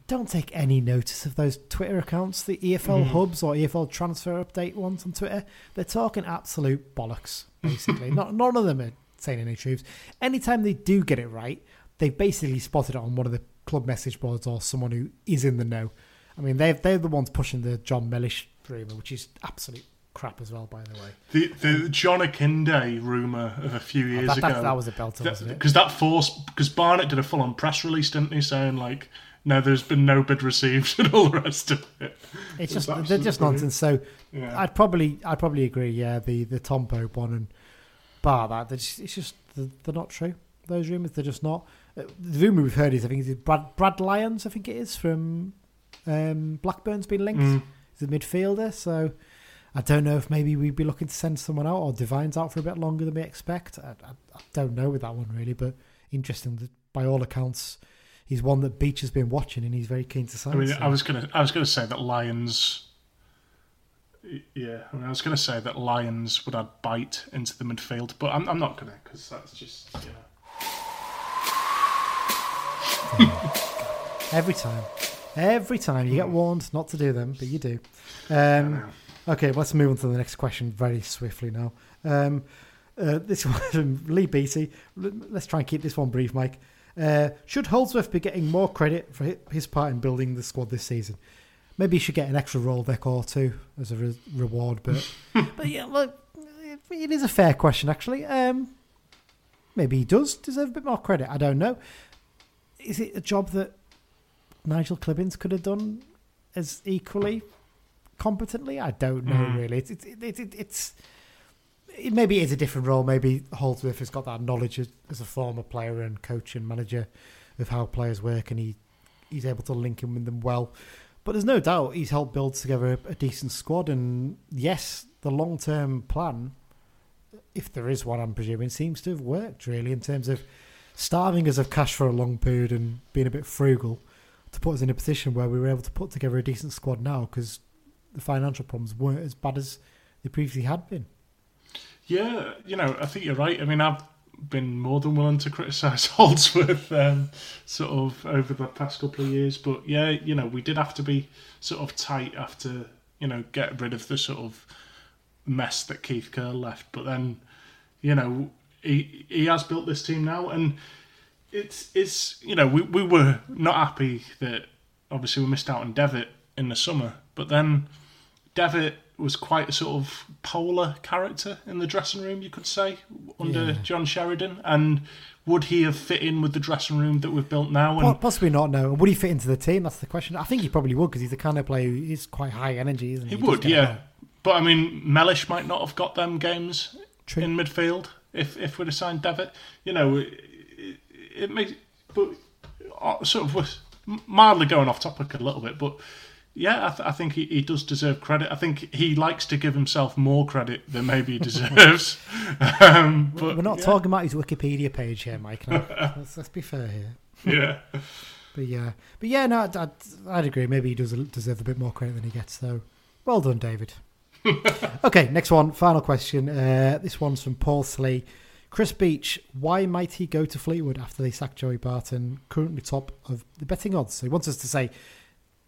Don't take any notice of those Twitter accounts, the EFL Mhm. hubs or EFL transfer update ones on Twitter. They're talking absolute bollocks, basically. Not none of them are saying any truths. Anytime they do get it right, they've basically spotted it on one of the club message boards or someone who is in the know. I mean, they're they're the ones pushing the Jon Mellish rumor, which is absolute crap as well, by the way. the the John Akinde rumor of a few years that, ago. that, that was a belter, wasn't it? because that forced because Barnet did a full on press release, didn't he, saying like, no, there's been no bid received and all the rest of it. It's just they're just nonsense. So Yeah. I'd probably I'd probably agree. Yeah, the the Tom Pope one and bar that just, it's just they're, they're not true. Those rumors they're just not. Uh, the rumor we've heard is I think it's Brad Brad Lyons. I think it is from um, Blackburn's been linked. Mm. He's a midfielder. So I don't know if maybe we'd be looking to send someone out or Divine's out for a bit longer than we expect. I, I, I don't know with that one really, but interesting. That by all accounts, he's one that Beech has been watching and he's very keen to sign. I mean, so- I was gonna, I was gonna say that Lions. Yeah, I mean, I was gonna say that Lions would add bite into the midfield, but I'm, I'm not gonna because that's just know. Every time. Every time. You get warned not to do them, but you do. Um, okay, let's move on to the next question very swiftly now. Um, uh, this one from Lee Beatty. Let's try and keep this one brief, Mike. Uh, should Holdsworth be getting more credit for his part in building the squad this season? Maybe he should get an extra roll deck or two as a re- reward, but but yeah, look, it- it is a fair question actually. Um, maybe he does deserve a bit more credit. I don't know. Is it a job that Nigel Clibbens could have done as equally competently? I don't know Mm. really. It's it's it, it, it's it, maybe it is a different role. Maybe Holdsworth has got that knowledge as, as a former player and coach and manager of how players work, and he he's able to link in with them well. But there's no doubt he's helped build together a, a decent squad, and yes, the long term plan, if there is one, I'm presuming, seems to have worked really in terms of starving us of cash for a long period and being a bit frugal to put us in a position where we were able to put together a decent squad now because the financial problems weren't as bad as they previously had been. Yeah, you know, I think you're right. I mean, I've been more than willing to criticise Holdsworth um, sort of over the past couple of years. But yeah, you know, we did have to be sort of tight after you know get rid of the sort of mess that Keith Curle left. But then, you know, he he has built this team now, and it's it's you know we we were not happy that obviously we missed out on Devitt in the summer, but then Devitt was quite a sort of polar character in the dressing room, you could say, under Yeah. John Sheridan. And would he have fit in with the dressing room that we've built now? And Possibly not. No. Would he fit into the team? That's the question. I think he probably would because he's the kind of player who is quite high energy, isn't he? he would, yeah. But I mean, Mellish might not have got them games True. in midfield if if we'd have signed Devitt. You know, it, it, it makes. But uh, sort of was mildly going off topic a little bit, but yeah, I, th- I think he, he does deserve credit. I think he likes to give himself more credit than maybe he deserves. um, but We're not yeah, talking about his Wikipedia page here, Mike. No. let's, let's be fair here. Yeah, But yeah, but yeah, no, I'd, I'd, I'd agree. Maybe he does deserve a bit more credit than he gets. though. well done, David. okay, next one, final question. Uh, this one's from Paul Slee. Chris Beech, why might he go to Fleetwood after they sacked Joey Barton, currently top of the betting odds? So he wants us to say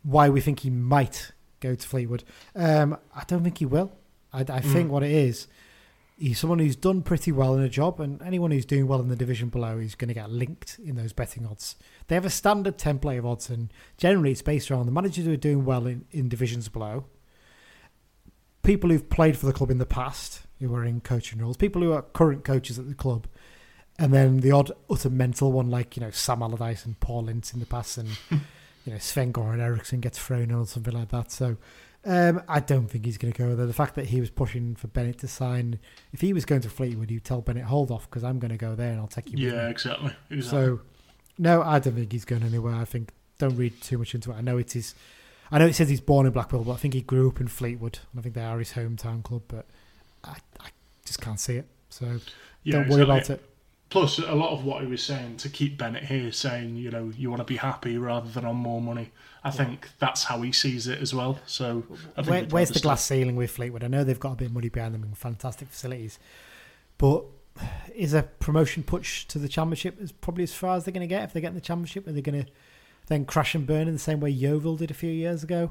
why we think he might go to Fleetwood. Um, I don't think he will. I, I think what it is, he's someone who's done pretty well in a job, and anyone who's doing well in the division below is going to get linked in those betting odds. They have a standard template of odds, and generally it's based around the managers who are doing well in, in divisions below, people who've played for the club in the past, who are in coaching roles, people who are current coaches at the club, and then the odd utter mental one like you know Sam Allardyce and Paul Ince in the past, and you know Sven Goran Eriksson gets thrown in or something like that. So. Um, I don't think he's going to go there. The fact that he was pushing for Bennett to sign, if he was going to Fleetwood, he'd tell Bennett, "Hold off, because I'm going to go there and I'll take you." yeah, me." exactly. exactly. So, no, I don't think he's going anywhere. I think don't read too much into it. I know it is. I know it says he's born in Blackpool, but I think he grew up in Fleetwood. And I think they are his hometown club, but I, I just can't see it. So yeah, don't worry exactly. about it. Plus, a lot of what he was saying to keep Bennett here, saying you know you want to be happy rather than on more money. I think that's how he sees it as well. So, I think Where, where's the stay. glass ceiling with Fleetwood? I know they've got a bit of money behind them and fantastic facilities, but is a promotion push to the championship is probably as far as they're going to get. If they get in the championship, are they going to then crash and burn in the same way Yeovil did a few years ago?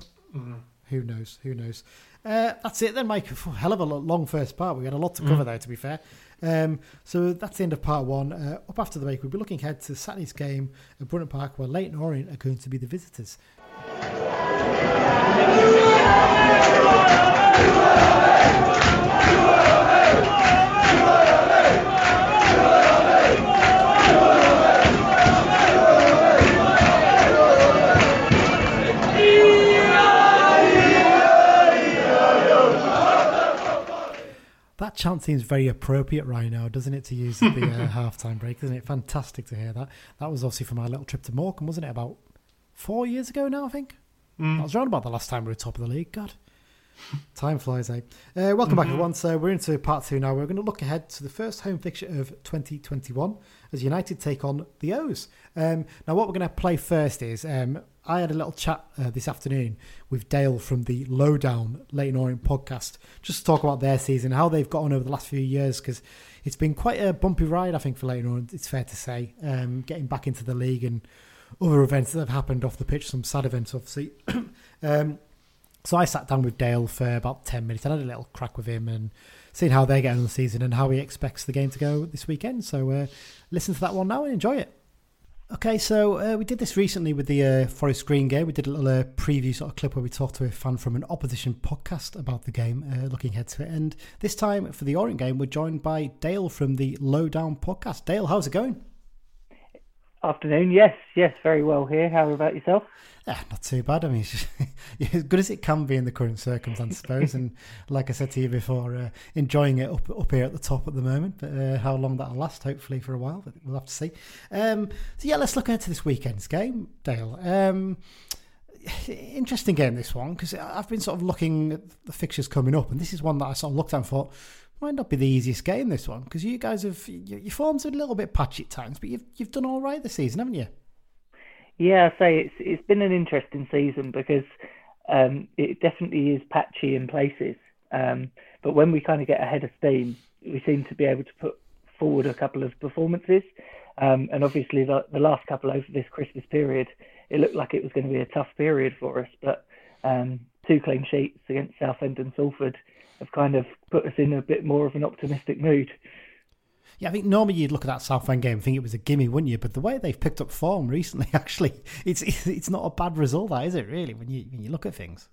Who knows? Who knows? Uh, that's it then, Mike. Phew, Hell of a long first part. We had a lot to cover there, to be fair. Um, so that's the end of part one. Uh, up after the break, we'll be looking ahead to Saturday's game at Brunton Park, where Leyton Orient are going to be the visitors. That chant seems very appropriate right now, doesn't it, to use the uh, half-time break, isn't it? Fantastic to hear that. That was obviously from our little trip to Morecambe, wasn't it? About four years ago now, I think. That was around about the last time we were top of the league. God, time flies, eh? Uh, welcome back, everyone. So we're into part two now. We're going to look ahead to the first home fixture of 2021 as United take on the O's. Um, now, what we're going to play first is um, I had a little chat uh, this afternoon with Dale from the Lowdown Leyton Orient podcast just to talk about their season, how they've got on over the last few years because it's been quite a bumpy ride, I think, for Leyton Orient. It's fair to say, um, getting back into the league and other events that have happened off the pitch, some sad events, obviously. um, so I sat down with Dale for about 10 minutes and had a little crack with him and seeing how they're getting on the season and how he expects the game to go this weekend. So uh, listen to that one now and enjoy it. Okay, so uh, we did this recently with the uh, Forest Green game. We did a little uh, preview sort of clip where we talked to a fan from an opposition podcast about the game, uh, looking ahead to it. And this time for the Orient game, we're joined by Dale from the Lowdown podcast. Dale, how's it going? Afternoon, yes, yes, very well here. How about yourself? Yeah, not too bad. I mean, as good as it can be in the current circumstance, I suppose. and like I said to you before, uh, enjoying it up up here at the top at the moment. But uh, how long that'll last, hopefully for a while, but we'll have to see. Um, so yeah, let's look ahead to this weekend's game, Dale. Um, interesting game this one because I've been sort of looking at the fixtures coming up, and this is one that I sort of looked at and thought might not be the easiest game. This one because you guys have your, form's a little bit patchy at times, but you've you've done all right this season, haven't you? Yeah, I say it's it's been an interesting season because um, it definitely is patchy in places. Um, but when we kind of get ahead of steam, we seem to be able to put forward a couple of performances. Um, and obviously, the, the last couple over this Christmas period, it looked like it was going to be a tough period for us. But um, two clean sheets against Southend and Salford have kind of put us in a bit more of an optimistic mood. Yeah, I think normally you'd look at that Southend game and think it was a gimme, wouldn't you? But the way they've picked up form recently, actually, it's it's not a bad result, that is it? Really, when you when you look at things.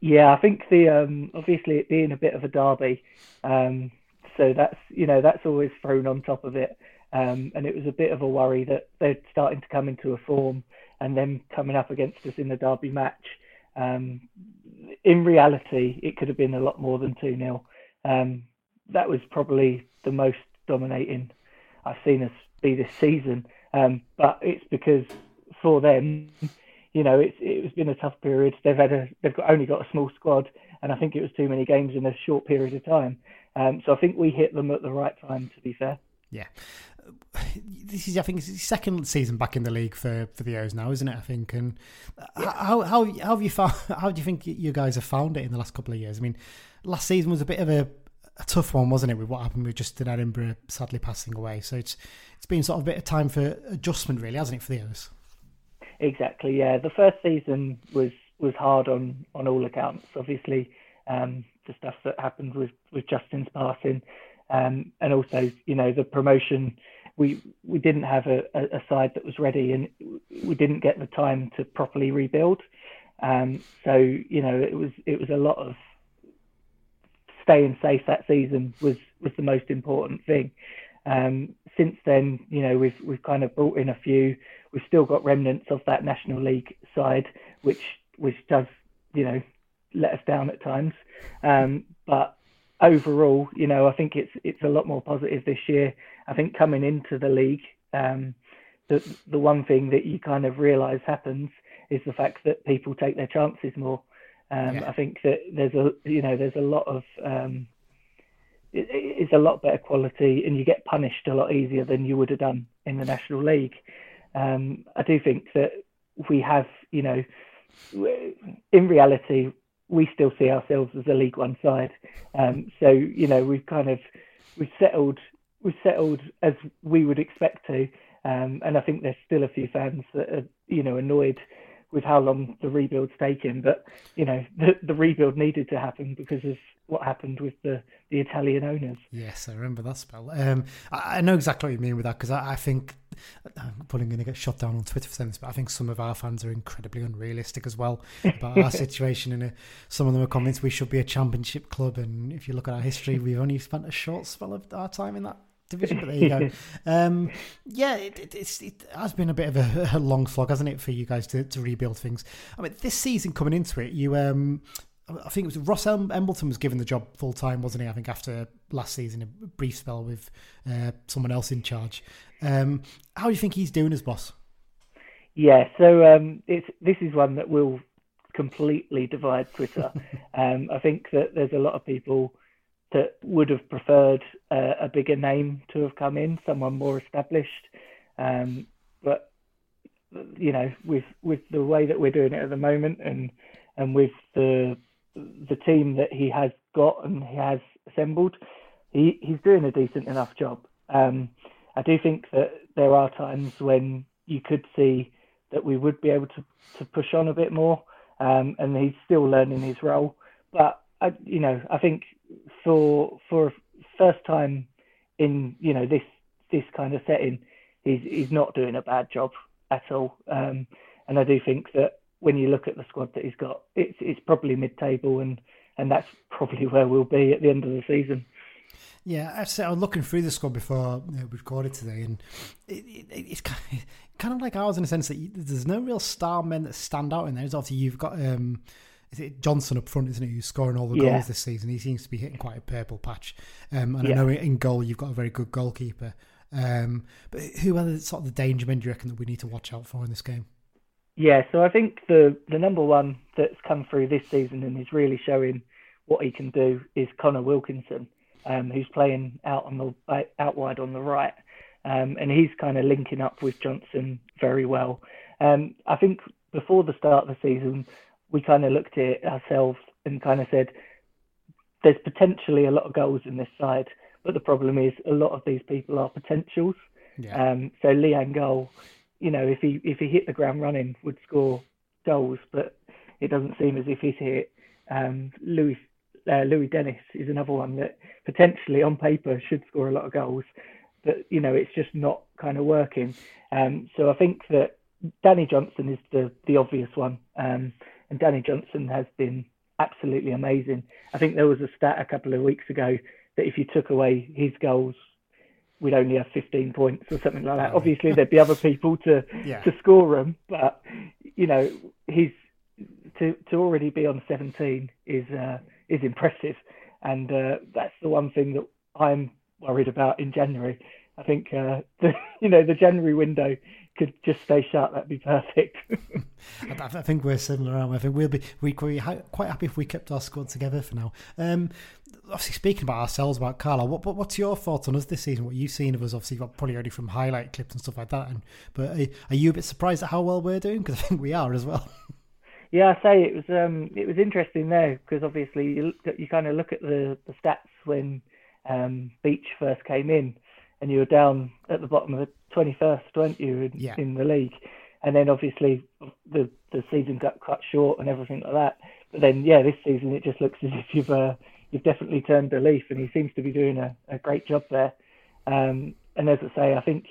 Yeah, I think the um, obviously it being a bit of a derby, um, so that's you know that's always thrown on top of it, um, and it was a bit of a worry that they're starting to come into a form and then coming up against us in the derby match. Um, in reality, it could have been a lot more than two 0 um, That was probably the most dominating I've seen us be this season, um, but it's because for them you know, it's it's been a tough period. They've had a they've got only got a small squad, and I think it was too many games in a short period of time. Um, so I think we hit them at the right time. To be fair. Yeah. This is, I think, the second season back in the league for, for the O's now, isn't it? I think. And yeah. how, how how have you found? How do you think you guys have found it in the last couple of years? I mean, last season was a bit of a, a tough one, wasn't it? With what happened with Justin Edinburgh sadly passing away, so it's it's been sort of a bit of time for adjustment, really, hasn't it, for the O's? Exactly. Yeah, the first season was was hard on on all accounts. Obviously, um, the stuff that happened with with Justin's passing, um, and also you know the promotion. We we didn't have a, a, side that was ready, and we didn't get the time to properly rebuild. Um, so you know it was it was a lot of staying safe that season was was the most important thing. Um, since then, you know, we've we've kind of brought in a few. We've still got remnants of that National League side, which which does, you know, let us down at times. Um, but overall, you know, I think it's it's a lot more positive this year. I think coming into the league, um, the the one thing that you kind of realise happens is the fact that people take their chances more. Um, yeah. I think that there's a you know there's a lot of um, it's a lot better quality, and you get punished a lot easier than you would have done in the National League. Um, I do think that we have, you know, in reality, we still see ourselves as a League One side. Um, so you know, we've kind of we've settled we've settled as we would expect to, um, and I think there's still a few fans that are you know annoyed with how long the rebuild's taken. But you know, the, the rebuild needed to happen because of what happened with the, the Italian owners. Yes, I remember that spell. Um, I, I, know exactly what you mean with that because I, I, think I'm probably going to get shot down on Twitter for saying this, but I think some of our fans are incredibly unrealistic as well about our situation. And some of them are convinced we should be a championship club. And if you look at our history, we've only spent a short spell of our time in that division. But there you go. Um, yeah, it, it, it, has been a bit of a, a, long slog, hasn't it, for you guys to, to rebuild things? I mean, this season coming into it, you um, I think it was Ross Embleton was given the job full time, wasn't he? I think after last season, a brief spell with uh, someone else in charge. Um, how do you think he's doing as boss? Yeah, so um, it's this is one that will completely divide Twitter. um, I think that there's a lot of people that would have preferred uh, a bigger name to have come in, someone more established. Um, but you know, with with the way that we're doing it at the moment, and and with the the team that he has got and he has assembled, he, he's doing a decent enough job. Um, I do think that there are times when you could see that we would be able to, to push on a bit more, um, and he's still learning his role. But I, you know, I think for for first time in you know this this kind of setting, he's he's not doing a bad job at all. Um, and I do think that when you look at the squad that he's got, it's it's probably mid-table, and and that's probably where we'll be at the end of the season. Yeah, I said I was looking through the squad before we recorded today, and it, it, it's kind of, kind of like ours in a sense that there's no real star men that stand out in there. obviously you've got um, is it Johnson up front, isn't it? Who's scoring all the yeah. goals this season? He seems to be hitting quite a purple patch. Um, and yeah. I know in goal you've got a very good goalkeeper. Um, but who are the sort of the danger men do you reckon that we need to watch out for in this game? Yeah, so I think the the number one that's come through this season and is really showing what he can do is Conor Wilkinson, um, who's playing out on the out wide on the right, um, and he's kind of linking up with Johnson very well. Um, I think before the start of the season, we kind of looked at it ourselves and kind of said, "There's potentially a lot of goals in this side, But the problem is a lot of these people are potentials. Yeah. Um, so Lee Angol, you know, if he if he hit the ground running, would score goals, but it doesn't seem as if he's hit. Um, Louis uh, Louis Dennis is another one that potentially on paper should score a lot of goals, but you know it's just not kind of working. Um, so I think that Danny Johnson is the the obvious one, um, and Danny Johnson has been absolutely amazing. I think there was a stat a couple of weeks ago that if you took away his goals, we'd only have 15 points or something like that. Obviously, there'd be other people to Yeah. to score them, but you know, he's to to already be on 17 is uh, is impressive, and uh, that's the one thing that I'm worried about in January. I think uh, the you know the January window could just stay shut. That'd be perfect. I, think we're similar. Aren't we? I think we'll be we we're quite happy if we kept our squad together for now. Um, obviously, speaking about ourselves, about Carlisle, what, what what's your thoughts on us this season? What you've seen of us? Obviously, you've got probably already from highlight clips and stuff like that. And but are, are you a bit surprised at how well we're doing? Because I think we are as well. Yeah, I say it was um it was interesting there because obviously you look at, you kind of look at the the stats when um Beech first came in, and you were down at the bottom of the twenty first, weren't you, in, Yeah. in the league, and then obviously the the season got cut short and everything like that. But then yeah, this season it just looks as if you've uh, you've definitely turned a leaf, and he seems to be doing a, a great job there. Um, and as I say, I think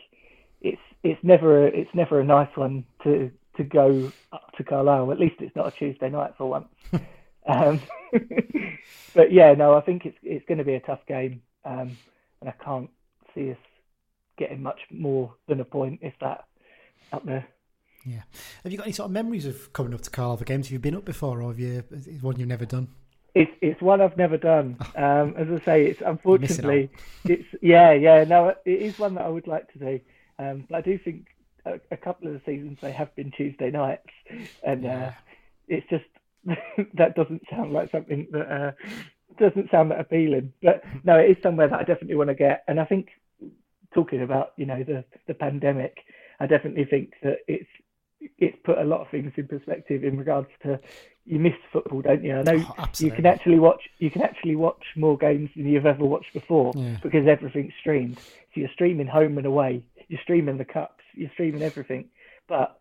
it's it's never a, it's never a nice one to to go up to Carlisle. At least it's not a Tuesday night for once. um, but yeah, no, I think it's it's going to be a tough game, um, and I can't see us getting much more than a point if that up there. Yeah. Have you got any sort of memories of coming up to Carlisle for games? Have you been up before, or have you? Is one you've never done? It's it's one I've never done. Um, as I say, it's unfortunately it's yeah yeah no it is one that I would like to do. Um, but I do think a, a couple of the seasons they have been Tuesday nights, and uh, it's just that doesn't sound like something that uh, doesn't sound that appealing. But no, it is somewhere that I definitely want to get. And I think talking about you know the the pandemic, I definitely think that it's it's put a lot of things in perspective in regards to you miss football, don't you? I know Oh, you can actually watch you can actually watch more games than you've ever watched before Yeah. because everything's streamed. So you're streaming home and away, you're streaming the cups, you're streaming everything. But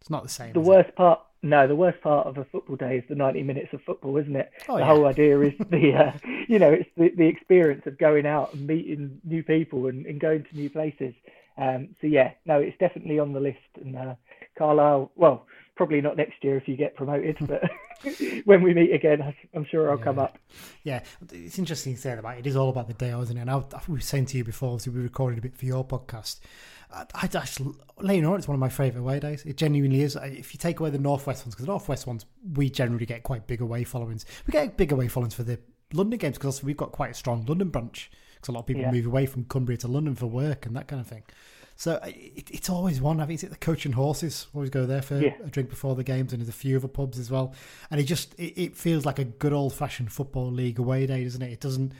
It's not the same. the is it? worst part, no, the worst part of a football day is the 90 minutes of football, isn't it? Oh, the yeah. whole idea is the, uh, you know, it's the, the experience of going out and meeting new people and, and going to new places. Um, so yeah, no, it's definitely on the list. And uh, Carlisle, well, probably not next year if you get promoted, but when we meet again, I'm sure I'll come up. Yeah, it's interesting to say that. About it is all about the day, isn't it? And I, was saying to you before, obviously we recorded a bit for your podcast. I, I actually, let you know, it's one of my favourite away days. It genuinely is. If you take away the northwest ones, because the northwest ones we generally get quite big away followings. We get big away followings for the London games because we've got quite a strong London branch. Because a lot of people Yeah. move away from Cumbria to London for work and that kind of thing. So it, it's always one. I think it's at the Coach and Horses. Always go there for Yeah. a drink before the games, and there's a few other pubs as well. And it just it, it feels like a good old fashioned football league away day, doesn't it? It doesn't.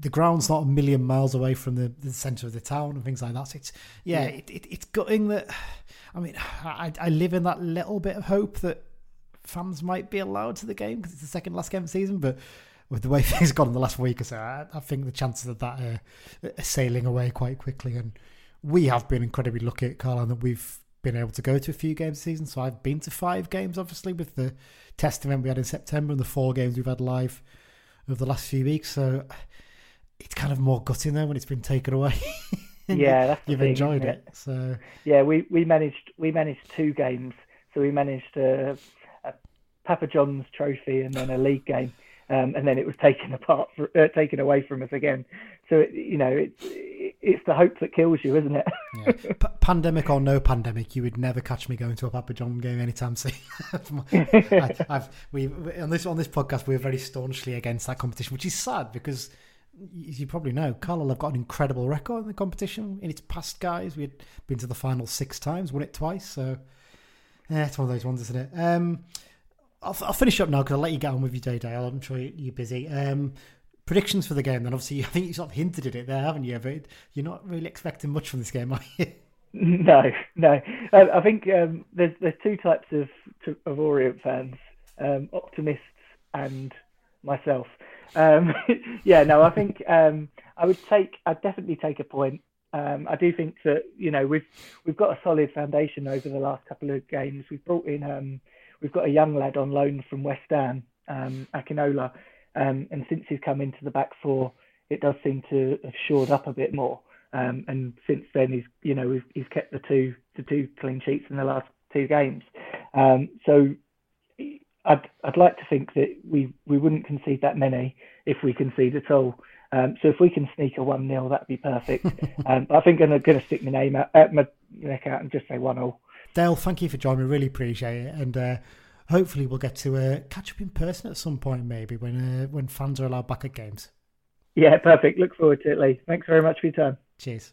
The ground's not a million miles away from the, the centre of the town and things like that. So it's yeah, It, it, it's gutting that. I mean, I, I live in that little bit of hope that fans might be allowed to the game because it's the second last game of the season, but. With the way things have gone in the last week or so, I, I think the chances of that uh, are sailing away quite quickly. And we have been incredibly lucky at Carlisle that we've been able to go to a few games this season. So I've been to five games, obviously, with the test event we had in September and the four games we've had live over the last few weeks. So it's kind of more gutting though when it's been taken away. Yeah, that's you've thing, enjoyed isn't it. So Yeah, we, we managed we managed two games. So we managed a, a Papa John's trophy and then a league game, um, and then it was taken apart, for, uh, taken away from us again. So it, you know, it's it's the hope that kills you, isn't it? yeah. P- pandemic or no pandemic, you would never catch me going to a Papa John game anytime soon. We on this on this podcast we're very staunchly against that competition, which is sad because as you probably know, Carlisle have got an incredible record in the competition. In its past, guys, we had been to the final six times, won it twice. So, yeah, it's one of those ones, isn't it? Um, I'll, I'll finish up now because I'll let you get on with your day, Dale. I'm sure you- you're busy. Um, predictions for the game, then. Obviously, I think you sort of hinted at it there, haven't you? But you're not really expecting much from this game, are you? No, no. I, I think um, there's there's two types of of Orient fans, um, optimists and myself. Um, yeah, no, I think um, I would take. I'd definitely take a point. Um, I do think that you know we've we've got a solid foundation over the last couple of games. We've brought in um, we've got a young lad on loan from West Ham, um, Akinola, um, and since he's come into the back four, it does seem to have shored up a bit more. Um, and since then, he's you know he's, he's kept the two the two clean sheets in the last two games. Um, so I'd I'd like to think that we we wouldn't concede that many if we concede at all. Um, so if we can sneak a one 0 that'd be perfect. um, but I think I'm going to stick my name out, uh, my neck out and just say one 0 Dale, thank you for joining me. Really appreciate it, and uh, hopefully we'll get to uh, catch up in person at some point, maybe when uh, when fans are allowed back at games. Yeah, perfect. Look forward to it, Lee. Thanks very much for your time. Cheers.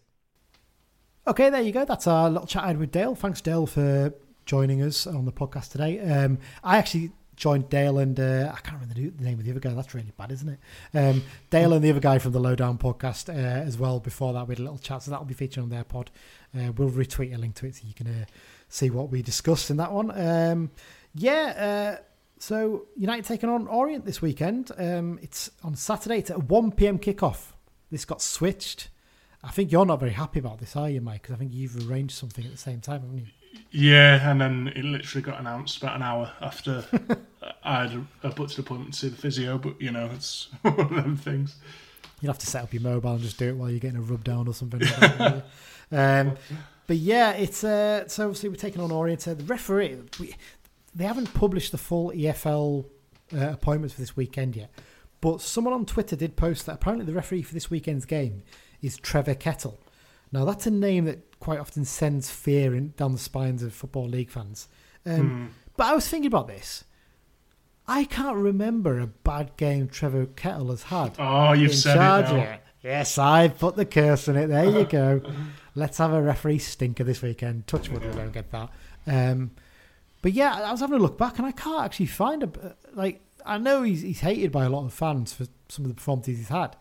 Okay, there you go. That's our little chat I had with Dale. Thanks, Dale, for joining us on the podcast today. Um, I actually joined Dale and uh, I can't remember the name of the other guy. That's really bad, isn't it? Um, Dale and the other guy from the Lowdown podcast uh, as well. Before that, we had a little chat, so that'll be featured on their pod. Uh, we'll retweet a link to it so you can uh, see what we discussed in that one. Um, yeah. Uh, so United taking on Orient this weekend. Um, it's on Saturday. It's at one pm kickoff. This got switched. I think you're not very happy about this, are you, Mike? Because I think you've arranged something at the same time, haven't you? Yeah, and then it literally got announced about an hour after I had a, a booked appointment to see the physio. But you know, it's one of them things. You'll have to set up your mobile and just do it while you're getting a rub down or something. um, but yeah, it's uh, so obviously we're taking on Orient. The referee, we, they haven't published the full EFL uh, appointments for this weekend yet. But someone on Twitter did post that apparently the referee for this weekend's game is Trevor Kettle. Now that's a name that quite often sends fear in, down the spines of football league fans. Um, mm. But I was thinking about this. I can't remember a bad game Trevor Kettle has had. Oh, you've said it, now. Yes, I've put the curse on it. There you go. Let's have a referee stinker this weekend. Touch wood, we don't get that. Um, but yeah, I was having a look back, and I can't actually find a like. I know he's he's hated by a lot of fans for some of the performances he's had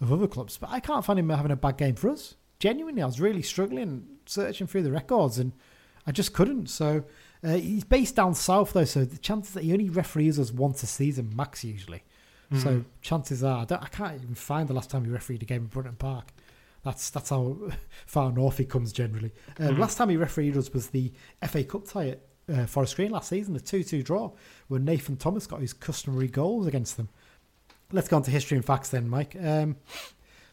of other clubs, but I can't find him having a bad game for us genuinely, I was really struggling searching through the records and I just couldn't. So uh, he's based down south though, so the chances that he only referees us once a season max usually. Mm. So chances are I, I, can't even find the last time he refereed a game in Brunton Park. That's that's how far north he comes generally. Uh, mm. Last time he refereed us was the FA Cup tie at uh, Forest Green last season, the two-two draw, where Nathan Thomas got his customary goals against them. Let's go on to history and facts then, Mike. Um,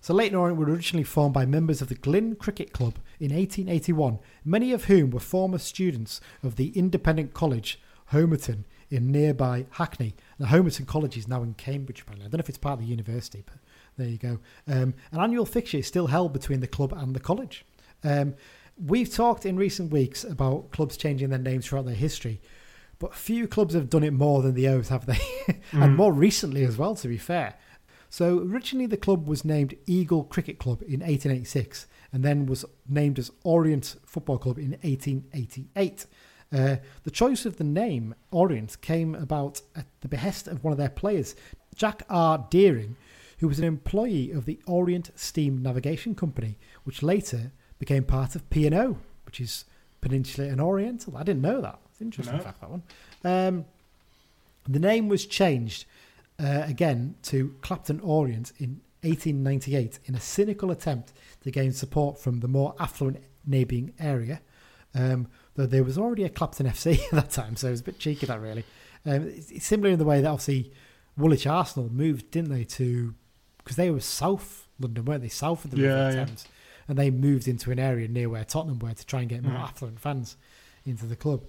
so Leyton Orient were originally formed by members of the Glyn Cricket Club in 1881, many of whom were former students of the Independent College, Homerton, in nearby Hackney. The Homerton College is now in Cambridge, apparently. I don't know if it's part of the university, but there you go. Um, an annual fixture is still held between the club and the college. Um, we've talked in recent weeks about clubs changing their names throughout their history, but few clubs have done it more than the O's, have they? and mm. more recently as well, to be fair. So originally the club was named Eagle Cricket Club in 1886 and then was named as Orient Football Club in 1888. Uh, the choice of the name Orient came about at the behest of one of their players, Jack R. Dearing, who was an employee of the Orient Steam Navigation Company, which later became part of P&O, which is Peninsular and Oriental. I didn't know that. It's interesting no. fact, that one. Um, the name was changed uh, again to Clapton Orient in 1898 in a cynical attempt to gain support from the more affluent neighbouring area. Um, though there was already a Clapton FC at that time, so it was a bit cheeky that really. Um, it's, it's similar in the way that obviously Woolwich Arsenal moved, didn't they, to because they were South London, weren't they? South of the yeah, River Thames, yeah. and they moved into an area near where Tottenham were to try and get more mm. affluent fans into the club.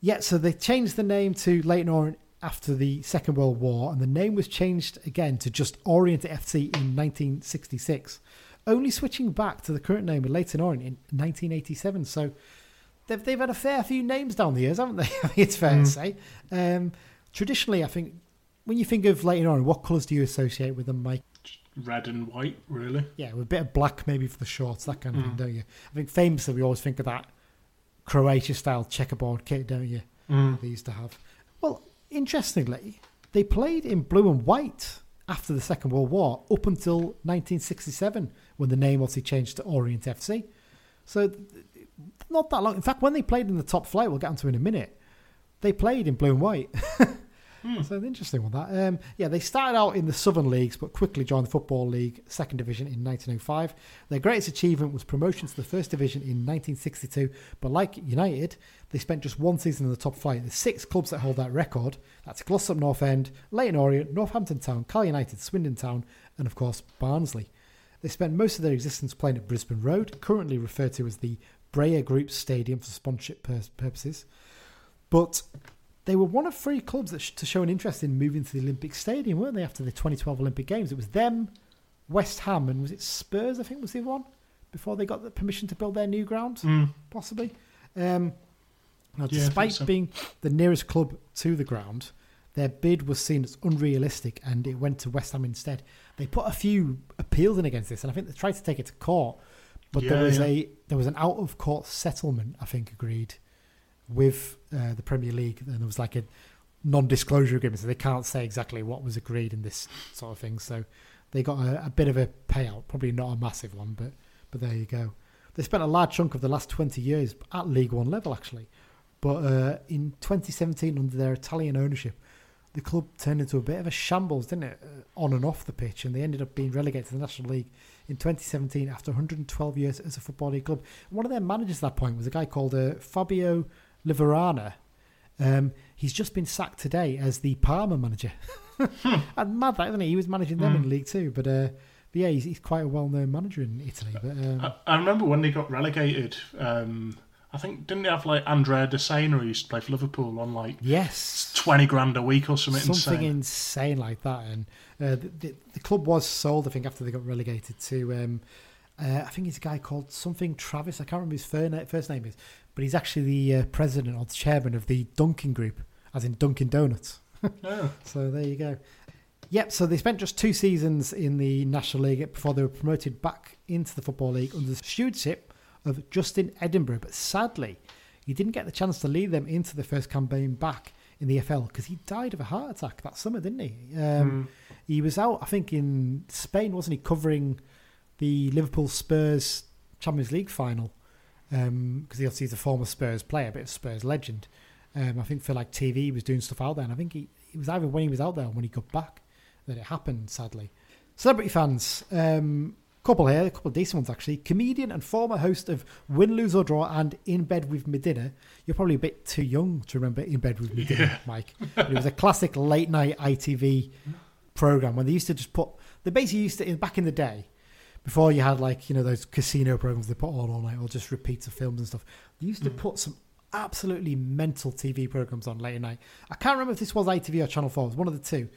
Yeah, so they changed the name to Leyton Orient after the Second World War, and the name was changed again to just Orient FC in 1966, only switching back to the current name of Leyton Orient in 1987. So they've, they've had a fair few names down the years, haven't they? It's fair mm. to say. Um, traditionally, I think when you think of Leyton Orient, what colours do you associate with them, Mike? Red and white, really. Yeah, with a bit of black maybe for the shorts, that kind of mm. thing, don't you? I think famously we always think of that Croatia style checkerboard kit, don't you? Mm. They used to have. Well, interestingly, they played in blue and white after the Second World War up until 1967 when the name obviously changed to Orient FC. So not that long. In fact, when they played in the top flight, we'll get onto in a minute, they played in blue and white. So an interesting one that. Um, yeah, they started out in the Southern Leagues, but quickly joined the Football League Second Division in 1905. Their greatest achievement was promotion to the First Division in 1962. But like United, they spent just one season in the top flight. There's six clubs that hold that record. That's Glossop North End, Leyton Orient, Northampton Town, Cal United, Swindon Town, and of course Barnsley. They spent most of their existence playing at Brisbane Road, currently referred to as the Breyer Group Stadium for sponsorship pur- purposes. But they were one of three clubs that sh- to show an interest in moving to the Olympic Stadium, weren't they? After the 2012 Olympic Games, it was them, West Ham, and was it Spurs? I think was the one before they got the permission to build their new ground, possibly. Um, now, Yeah, despite so. being the nearest club to the ground, their bid was seen as unrealistic, and it went to West Ham instead. They put a few appeals in against this, and I think they tried to take it to court, but there was yeah. a there was an out of court settlement, I think, agreed with uh, the Premier League, and there was like a non-disclosure agreement, so they can't say exactly what was agreed in this sort of thing. So they got a, a bit of a payout, probably not a massive one, but but there you go. They spent a large chunk of the last twenty years at League One level, actually, but uh, in 2017, under their Italian ownership, the club turned into a bit of a shambles, didn't it, uh, on and off the pitch, and they ended up being relegated to the National League in 2017 after 112 years as a football league club. One of their managers at that point was a guy called uh, Fabio Liverani. Um, he's just been sacked today as the Parma manager. and mad that, isn't he? He was managing them in the League Two, but, uh, but yeah, he's, he's quite a well-known manager in Italy. But um, I, I remember when they got relegated. Um, I think didn't they have like Andrea Dossena who used to play for Liverpool on like yes, twenty grand a week or something, something insane. insane like that. And uh, the, the, the club was sold, I think, after they got relegated to. Uh, I think it's a guy called something Travis. I can't remember his first name is, but he's actually the uh, president or the chairman of the Dunkin' Group, as in Dunkin' Donuts. Yeah. So there you go. Yep, so they spent just two seasons in the National League before they were promoted back into the Football League under the stewardship of Justin Edinburgh. But sadly, he didn't get the chance to lead them into the first campaign back in the FL because he died of a heart attack that summer, didn't he? Um, He was out, I think, in Spain, wasn't he, covering the Liverpool Spurs Champions League final because he obviously he's a former Spurs player, a bit of Spurs legend. Um, I think for like TV, he was doing stuff out there, and I think he, it was either when he was out there or when he got back that it happened. Sadly, celebrity fans, um, couple here, a couple of decent ones actually. Comedian and former host of Win, Lose or Draw and In Bed with MeDinner. You're probably a bit too young to remember In Bed with MeDinner, Mike. But it was a classic late night ITV program when they used to just put. They basically used to in back in the day before you had like you know those casino programs they put on all night or just repeats of films and stuff. They used to put some absolutely mental TV programs on late at night. I can't remember if this was ITV or Channel Four. It was one of the two.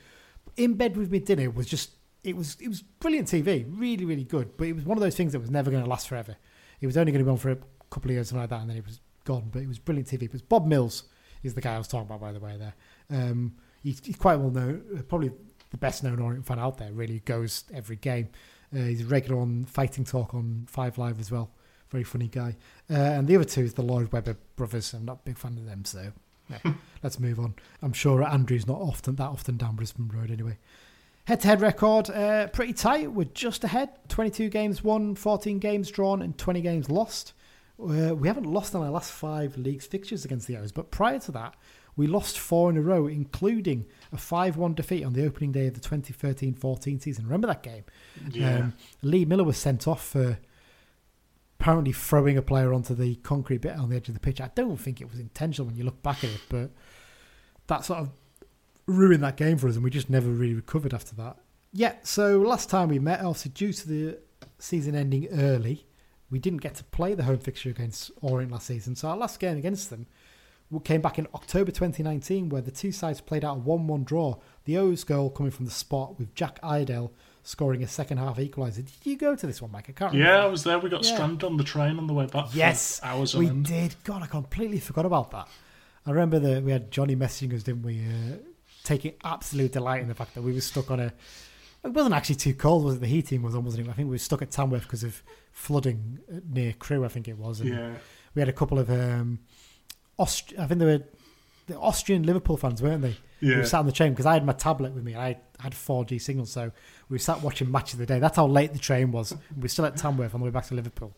In bed with me dinner was just it was it was brilliant TV, really really good. But it was one of those things that was never going to last forever. It was only going to be on for a couple of years something like that, and then it was gone. But it was brilliant TV. It was Bob Mills is the guy I was talking about by the way. There, um, he's, he's quite well known, uh, probably the best known Orient fan out there. Really goes every game. Uh, he's regular on Fighting Talk on Five Live as well. Very funny guy. Uh, and the other two is the Lloyd Webber brothers. I'm not a big fan of them, so yeah, let's move on. I'm sure Andrew's not often that often down Brisbane Road anyway. Head to head record, uh, pretty tight. We're just ahead. 22 games won, 14 games drawn, and 20 games lost. Uh, we haven't lost in our last five leagues fixtures against the O's, but prior to that, we lost four in a row, including a 5 1 defeat on the opening day of the 2013 14 season. Remember that game? Yeah. Um, Lee Miller was sent off for apparently throwing a player onto the concrete bit on the edge of the pitch. I don't think it was intentional when you look back at it, but that sort of ruined that game for us, and we just never really recovered after that. Yeah, so last time we met, obviously due to the season ending early, we didn't get to play the home fixture against Orient last season. So our last game against them came back in October 2019, where the two sides played out a 1 1 draw. The O's goal coming from the spot with Jack Iredale scoring a second half equaliser. Did you go to this one, Mike? I can't remember. Yeah, I was there. We got Yeah. stranded on the train on the way back. Yes, hours on we end. did. God, I completely forgot about that. I remember that we had Johnny messaging us, didn't we? Uh, taking absolute delight in the fact that we were stuck on a. It wasn't actually too cold, was it? The heating was on, wasn't it? I think we were stuck at Tamworth because of flooding near Crewe, I think it was. And Yeah. we had a couple of. Um, Aust- I think they were the Austrian Liverpool fans, weren't they? We Yeah. were sat on the train because I had my tablet with me. and I had 4G signal, so we sat watching Match of the Day. That's how late the train was. We were still at Tamworth on the way back to Liverpool.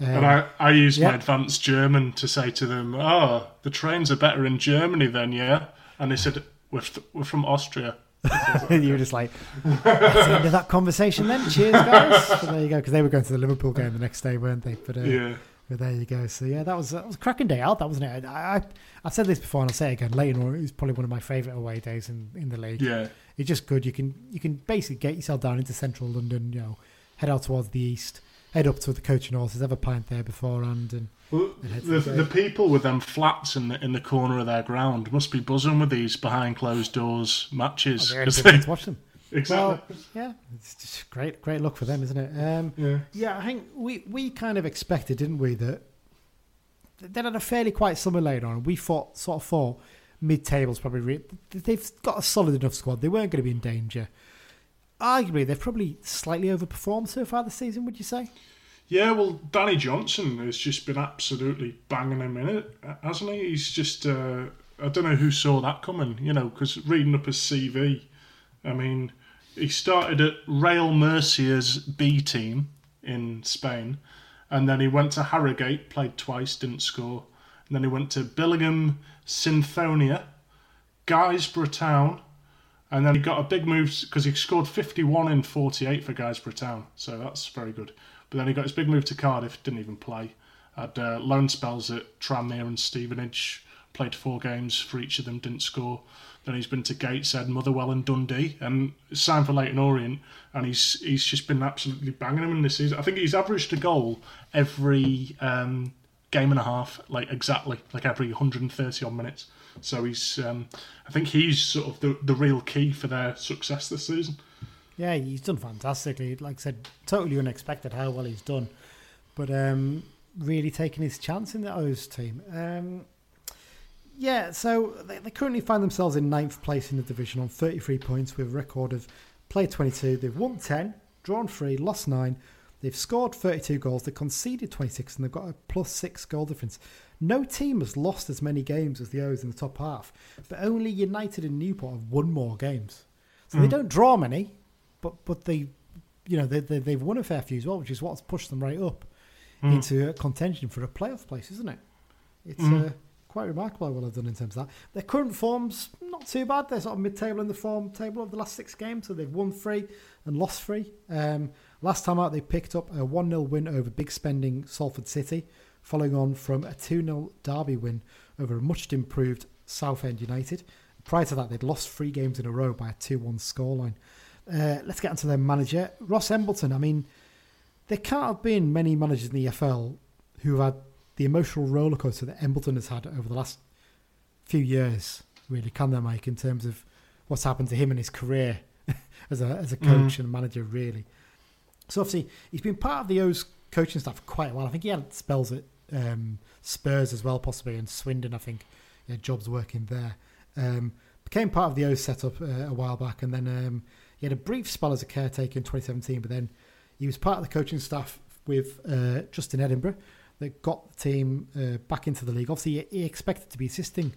Um, And I, I used yeah. my advanced German to say to them, "Oh, the trains are better in Germany then, yeah." And they said, We're, th- we're from Austria. you were just like, that's the end of that conversation then. Cheers, guys. So there you go, because they were going to the Liverpool game the next day, weren't they? But, uh, Yeah. But there you go. So yeah, that was that was a cracking day out. That wasn't it. I, I I've said this before, and I'll say it again. Leyton is probably one of my favourite away days in, in the league. Yeah. It's just good. You can you can basically get yourself down into central London. You know, head out towards the east, head up to the coaching horses, have a pint there beforehand, and Well, head the, the the people with them flats in the in the corner of their ground must be buzzing with these behind closed doors matches. Oh, 'cause they- to watch them. Exactly. Well, yeah, it's just great, great luck for them, isn't it? Um, yeah. yeah, I think we, we kind of expected, didn't we, that they had a fairly quiet summer later on. We thought, sort of thought, mid tables probably. Re- they've got a solid enough squad. They weren't going to be in danger. Arguably, they've probably slightly overperformed so far this season. Would you say? Yeah, well, Danny Johnson has just been absolutely banging him in it, hasn't he? He's just, uh, I don't know who saw that coming, you know, because reading up his CV, I mean, he started at Real Murcia's B team in Spain, and then he went to Harrogate, played twice, didn't score, and then he went to Billingham Synthonia, Guisborough Town, and then he got a big move because he scored 51 in 48 for Guisborough Town, so that's very good. But then he got his big move to Cardiff, didn't even play. Had uh, loan spells at Tranmere and Stevenage, played four games for each of them, didn't score. Then he's been to Gateshead, Motherwell, and Dundee, and signed for Leyton Orient, and he's he's just been absolutely banging them in this season. I think he's averaged a goal every um, game and a half, like exactly, like every 130 odd minutes. So he's, um, I think he's sort of the the real key for their success this season. Yeah, he's done fantastically. Like I said, totally unexpected how well he's done, but um, really taking his chance in the O's team. Um, yeah, so they, they currently find themselves in ninth place in the division on 33 points with a record of played 22. They've won 10, drawn 3, lost 9. They've scored 32 goals. They conceded 26 and they've got a plus 6 goal difference. No team has lost as many games as the O's in the top half, but only United and Newport have won more games. So they hmm. don't draw many, but but they, you know, they, they they've won a fair few as well, which is what's pushed them right up hmm. into contention for a playoff place, isn't it? It's hmm. uh, quite remarkable what they've done in terms of that. Their current form's not too bad. They're sort of mid-table in the form table of the last six games, so they've won three and lost three. Um, last time out, they picked up a one 0 win over big spending Salford City, following on from a two 0 Derby win over a much improved Southend United. Prior to that, they'd lost three games in a row by a 2 1 scoreline. Uh, let's get onto their manager, Ross Embleton. I mean, there can't have been many managers in the EFL who have had the emotional rollercoaster that Embleton has had over the last few years, really, can there, Mike, in terms of what's happened to him and his career as a as a coach and manager, really. So obviously, he's been part of the O's coaching staff for quite a while. I think he had spells at um, Spurs as well, possibly, and Swindon. I think yeah, jobs working there. Um, became part of the O's setup uh, a while back, and then um, he had a brief spell as a caretaker in 2017. But then he was part of the coaching staff with uh, Justin Edinburgh that got the team uh, back into the league. Obviously, he, he expected to be assisting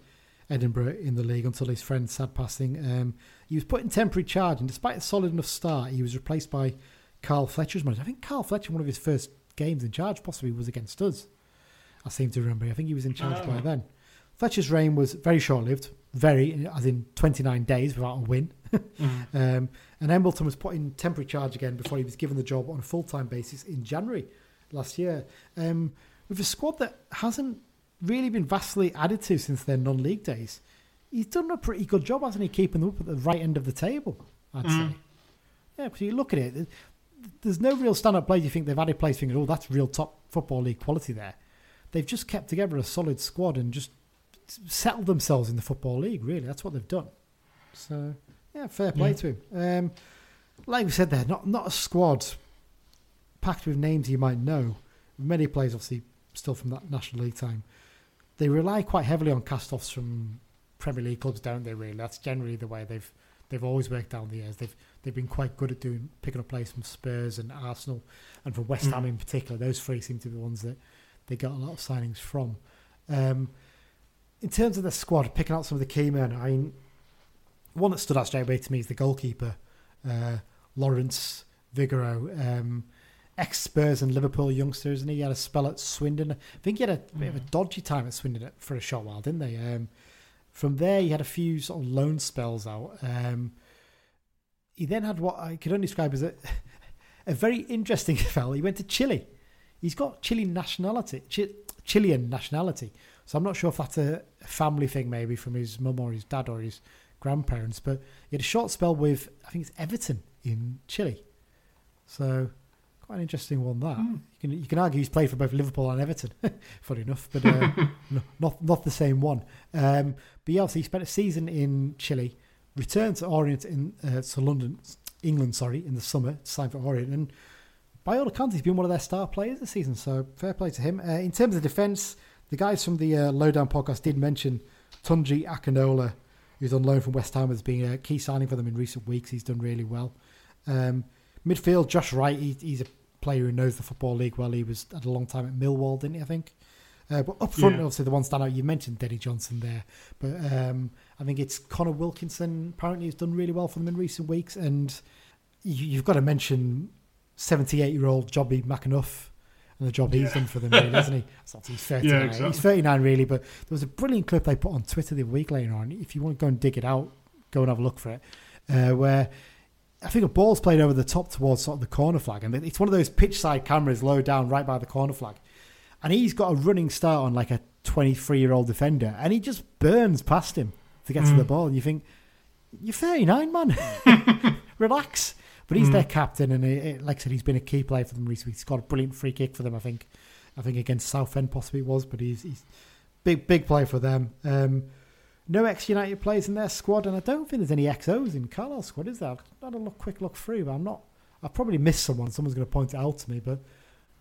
Edinburgh in the league until his friend's sad passing. Um, he was put in temporary charge, and despite a solid enough start, he was replaced by Carl Fletcher's manager. I think Carl Fletcher, one of his first games in charge, possibly was against us. I seem to remember. I think he was in charge by then. Fletcher's reign was very short-lived, very as in 29 days without a win. um, and Embleton was put in temporary charge again before he was given the job on a full-time basis in January last year. Um, with a squad that hasn't really been vastly added to since their non-league days, he's done a pretty good job, hasn't he, keeping them up at the right end of the table? I'd say. Yeah, because you look at it, there's no real stand-up players you think they've added players thinking, oh, that's real top football league quality there. They've just kept together a solid squad and just settled themselves in the football league. Really, that's what they've done. So yeah, fair play to him. Um, like we said there, not not a squad packed with names you might know. Many players, obviously, still from that National League time. They rely quite heavily on cast-offs from Premier League clubs, don't they? Really, that's generally the way they've they've always worked down the years. They've they've been quite good at doing picking up players from Spurs and Arsenal, and from West Ham in particular. Those three seem to be the ones that they got a lot of signings from. Um, in terms of the squad, picking out some of the key men, I mean, one that stood out straight away to me is the goalkeeper, uh, Lawrence Vigouroux, um, ex Spurs and Liverpool youngster, isn't he? Had a spell at Swindon. I think he had a bit of a dodgy time at Swindon for a short while, didn't they? Um, from there, he had a few sort of loan spells out. Um, he then had what I could only describe as a, a very interesting spell. He went to Chile. He's got Chilean nationality, Ch- Chilean nationality. So I'm not sure if that's a family thing, maybe from his mum or his dad or his grandparents. But he had a short spell with, I think it's Everton in Chile. So quite an interesting one. That you can you can argue he's played for both Liverpool and Everton. Funny enough, but uh, no, not not the same one. Um, but yeah, obviously he spent a season in Chile, returned to Orient in uh, to London, England, sorry, in the summer to sign for Orient, and by all accounts he's been one of their star players this season. So fair play to him. Uh, in terms of defence, the guys from the uh, Lowdown podcast did mention Tunji Akinola, who's on loan from West Ham, as being a key signing for them in recent weeks. He's done really well. Um, midfield, Josh Wright, he, he's a player who knows the Football League well. He was at a long time at Millwall, didn't he, I think? Uh, but up front, Yeah. obviously, the one standout, you mentioned Denny Johnson there. But um, I think it's Conor Wilkinson, apparently, who's done really well for them in recent weeks. And you, you've got to mention 78 year old Jobi McAnuff and the job he's done for them, really, hasn't he? Not- he's 39. Yeah, exactly. He's 39, really. But there was a brilliant clip they put on Twitter the week later on. If you want to go and dig it out, go and have a look for it. Uh, where I think a ball's played over the top towards sort of the corner flag, and it's one of those pitch side cameras low down right by the corner flag. And he's got a running start on like a 23 year old defender, and he just burns past him to get to the ball. And you think, you're 39, man. Relax. But he's their captain, and it, it- like I said, he's been a key player for them recently. He's got a brilliant free kick for them, I think. I think against Southend possibly it was, but he's he's big big player for them. Um, no ex United players in their squad, and I don't think there's any XOs in Carlisle's squad, is there? I've had a look, quick look through, but I'm not. I've probably missed someone. Someone's going to point it out to me, but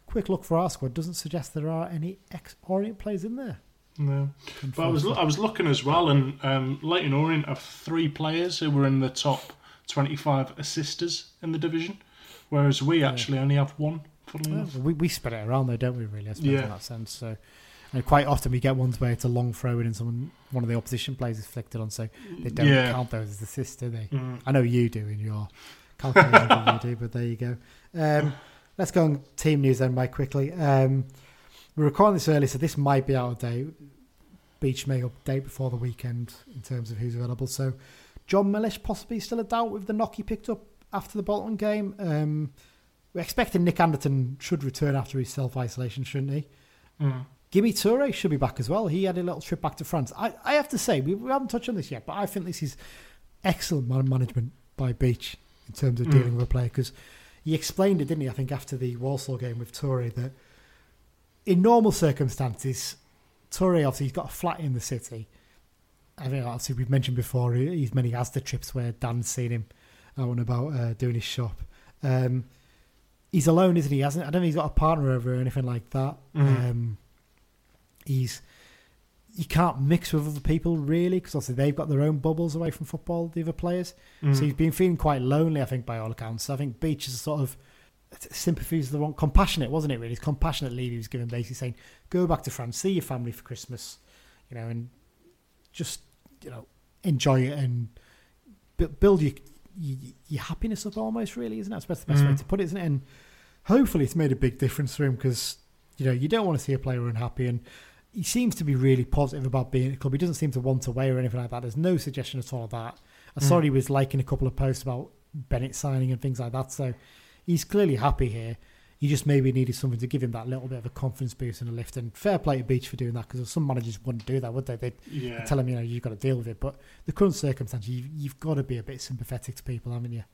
quick look for our squad doesn't suggest there are any ex Orient players in there. No. But I was I was looking as well, and um, Leyton Orient have three players who were in the top 25 assisters in the division, whereas we actually only have one. Well, we, we spread it around though, don't we? Really, I suppose Yeah. in that sense. So, and quite often we get ones where it's a long throw in and someone, one of the opposition players is flicked it on, so they don't Yeah. count those as assists, do they? Mm. I know you do in your calculations, that you do, but there you go. Um, let's go on team news then, Mike, quickly. Um, we're recording this early, so this might be out of date. Beech may update before the weekend in terms of who's available. So, Jon Mellish possibly still a doubt with the knock he picked up after the Bolton game. Um, we're expecting Nick Anderton should return after his self isolation, shouldn't he? Mm. Gime Toure should be back as well. He had a little trip back to France. I, I have to say, we, we haven't touched on this yet, but I think this is excellent man- management by Beech in terms of Mm. dealing with a player because he explained it, didn't he? I think after the Walsall game with Toure that in normal circumstances, Toure obviously he's got a flat in the city. I think obviously we've mentioned before he's many has the trips where Dan's seen him out and about uh, doing his shop. Um, he's alone, isn't he? Hasn't I don't think he's got a partner over or anything like that. Mhm. Um, he's you can't mix with other people really because obviously they've got their own bubbles away from football. The other players, Mm. so he's been feeling quite lonely. I think by all accounts. I think Beech is sort of sympathy is the wrong compassionate, wasn't it? Really, his compassionate leave he was given, basically saying, "Go back to France, see your family for Christmas, you know, and just you know enjoy it and bu- build your your, your happiness up." Almost, really, isn't that? That's the best way Mm. to put it, isn't it? And hopefully, it's made a big difference for him because you know you don't want to see a player unhappy and. He seems to be really positive about being at the club. He doesn't seem to want away or anything like that. There's no suggestion at all of that. I saw Mm. he was liking a couple of posts about Bennett signing and things like that. So he's clearly happy here. He just maybe needed something to give him that little bit of a confidence boost and a lift. And fair play to Beech for doing that because some managers wouldn't do that, would they? They'd Yeah. tell him, you know, you've got to deal with it. But the current circumstances, you've, you've got to be a bit sympathetic to people, haven't you?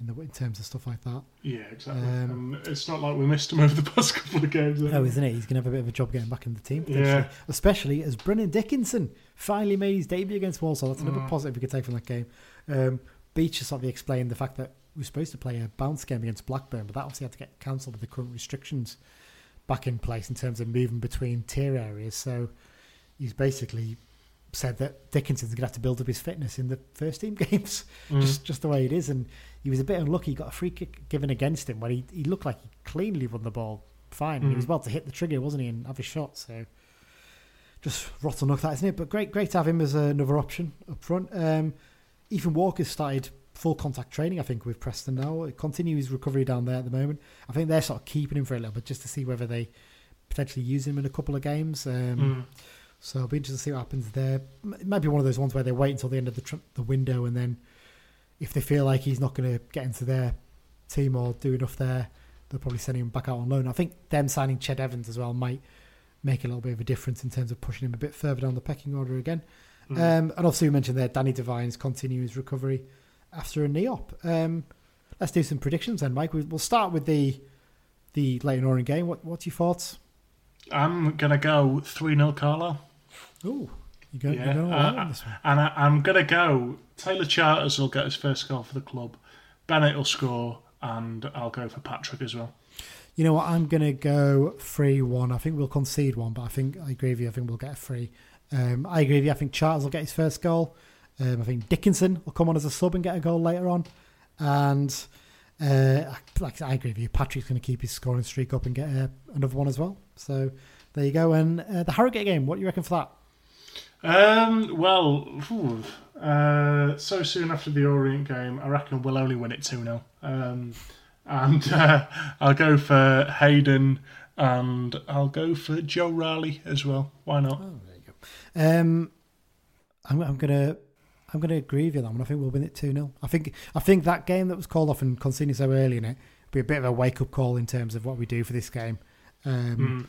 In the in terms of stuff like that. Yeah, exactly. Um, and it's not like we missed him over the past couple of games. Oh, isn't it? He's going to have a bit of a job getting back in the team. Yeah. Especially as Brennan Dickinson finally made his debut against Walsall. That's another Mm. positive we could take from that game. Um, Beech has sort of explained the fact that we were supposed to play a bounce game against Blackburn, but that obviously had to get cancelled with the current restrictions back in place in terms of moving between tier areas. So he's basically said that Dickinson's going to have to build up his fitness in the first team games, Mm. just just the way it is. And he was a bit unlucky. He got a free kick given against him where he, he looked like he cleanly won the ball fine. He Mm. was about to hit the trigger, wasn't he, and have a shot. So just rotten luck, that isn't it? But great, great to have him as another option up front. Um, Ethan Walker's started full contact training, I think, with Preston now. Continue his recovery down there at the moment. I think they're sort of keeping him for a little bit just to see whether they potentially use him in a couple of games. Um, Mm. So it'll be interesting to see what happens there. It might be one of those ones where they wait until the end of the tr- the window, and then if they feel like he's not going to get into their team or do enough there, they'll probably send him back out on loan. I think them signing Ched Evans as well might make a little bit of a difference in terms of pushing him a bit further down the pecking order again. Um, and obviously, we mentioned there Danny Devine's continuing his recovery after a knee op. Um, let's do some predictions then, Mike. We- We'll start with the the Leyton Orient game. What what's your thoughts? I'm gonna go three 0 Carlisle. Ooh, you go, Yeah, going all uh, this one. and I, I'm gonna go. Taylor Charters will get his first goal for the club. Bennett will score, and I'll go for Patrick as well. You know what? I'm going to go 3 1. I think we'll concede one, but I think I agree with you. I think we'll get a free. Um, I agree with you. I think Charters will get his first goal. Um, I think Dickinson will come on as a sub and get a goal later on. And uh, like I agree with you, Patrick's going to keep his scoring streak up and get uh, another one as well. So there you go. And uh, the Harrogate game, what do you reckon for that? Um, well, uh, so soon after the Orient game, I reckon we'll only win it 2 0. Um, and uh, I'll go for Hayden and I'll go for Joe Riley as well. Why not? Um, I'm, I'm gonna I'm gonna agree with you on that one. I think we'll win it two 0 I think I think that game that was called off and conceding so early in it be a bit of a wake up call in terms of what we do for this game. Um,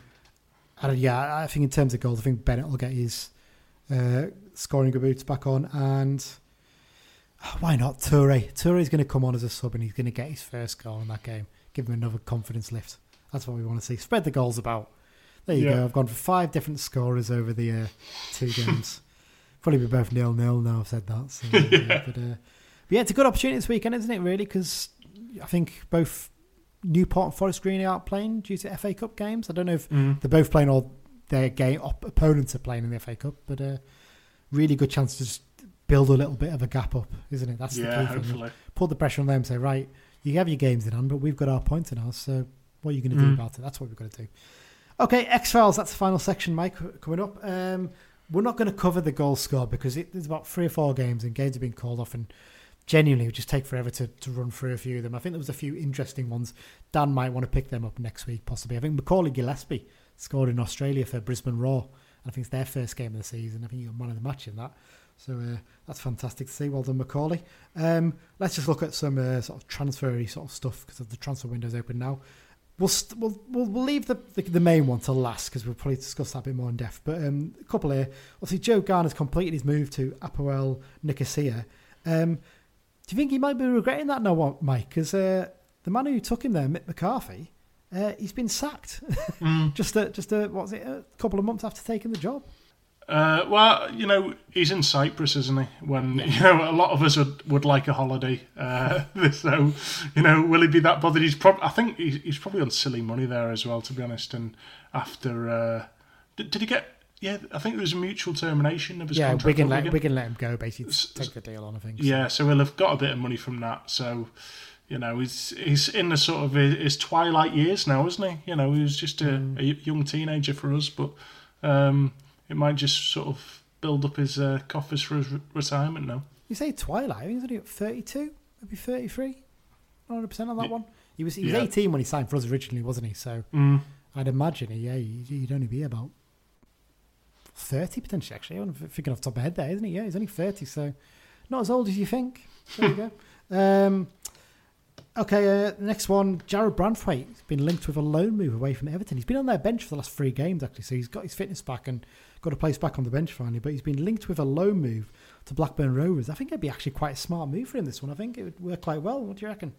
and yeah, I think in terms of goals, I think Bennett will get his uh, scoring boots back on, and oh, why not Toure? Toure's going to come on as a sub, and he's going to get his first goal in that game. Give him another confidence lift. That's what we want to see. Spread the goals about. There you Yeah. go. I've gone for five different scorers over the uh, two games. Probably be both nil nil now. I've said that. So, yeah. But, uh, but yeah, it's a good opportunity this weekend, isn't it? Really, because I think both Newport and Forest Green are out playing due to FA Cup games. I don't know if they're both playing or their game op- opponents are playing in the FA Cup, but uh, really good chance to just build a little bit of a gap up, isn't it? That's the Yeah, key thing. hopefully. Put the pressure on them. Say right, you have your games in hand, but we've got our points in ours. So what are you going to do Mm. about it? That's what we've got to do. Okay, X Files. That's the final section, Mike. Coming up. Um, we're not going to cover the goal score because it, there's about three or four games and games have been called off and genuinely it would just take forever to, to run through a few of them. I think there was a few interesting ones. Dan might want to pick them up next week, possibly. I think Macaulay Gillespie scored in Australia for Brisbane Roar. And I think it's their first game of the season. I think you got man of the match in that. So uh, that's fantastic to see. Well done, Macaulay. Um, let's just look at some uh, sort of transfery sort of stuff because the transfer window's open now. We'll, st- we'll, we'll, we'll leave the, the, the main one to last because we'll probably discuss that a bit more in depth. But um, a couple here. Obviously, Joe Garner's completed his move to Apoel Nicosia. Um, do you think he might be regretting that now, Mike? Because uh, the man who took him there, Mick McCarthy, uh, he's been sacked. just a, just a, what was it, a couple of months after taking the job. Uh, well, you know, he's in Cyprus, isn't he? When you know a lot of us would, would like a holiday. Uh, so, you know, will he be that bothered? He's prob- I think he's, he's probably on silly money there as well, to be honest. And after, uh, did, did he get? Yeah, I think there was a mutual termination of his Yeah, contract. Wigan let, Wigan. Wigan let him go, basically, take the deal on, I think. so. Yeah, so he'll have got a bit of money from that. So, you know, he's he's in the sort of his, his twilight years now, isn't he? You know, he was just a, Mm. a young teenager for us, but um, it might just sort of build up his uh, coffers for his re- retirement now. You say Twilight, he's only at 32, maybe 33, 100% on that one. He was, he was yeah. 18 when he signed for us originally, wasn't he? So Mm. I'd imagine, yeah, he'd he'd only be about 30 potentially, actually. I'm thinking off the top of my head there, isn't he? Yeah, he's only 30, so not as old as you think. There you go. Um, okay, uh, next one. Jarrad Branthwaite has been linked with a loan move away from Everton. He's been on their bench for the last three games, actually, so he's got his fitness back and got a place back on the bench finally. But he's been linked with a loan move to Blackburn Rovers. I think it'd be actually quite a smart move for him, this one. I think it would work quite well. What do you reckon?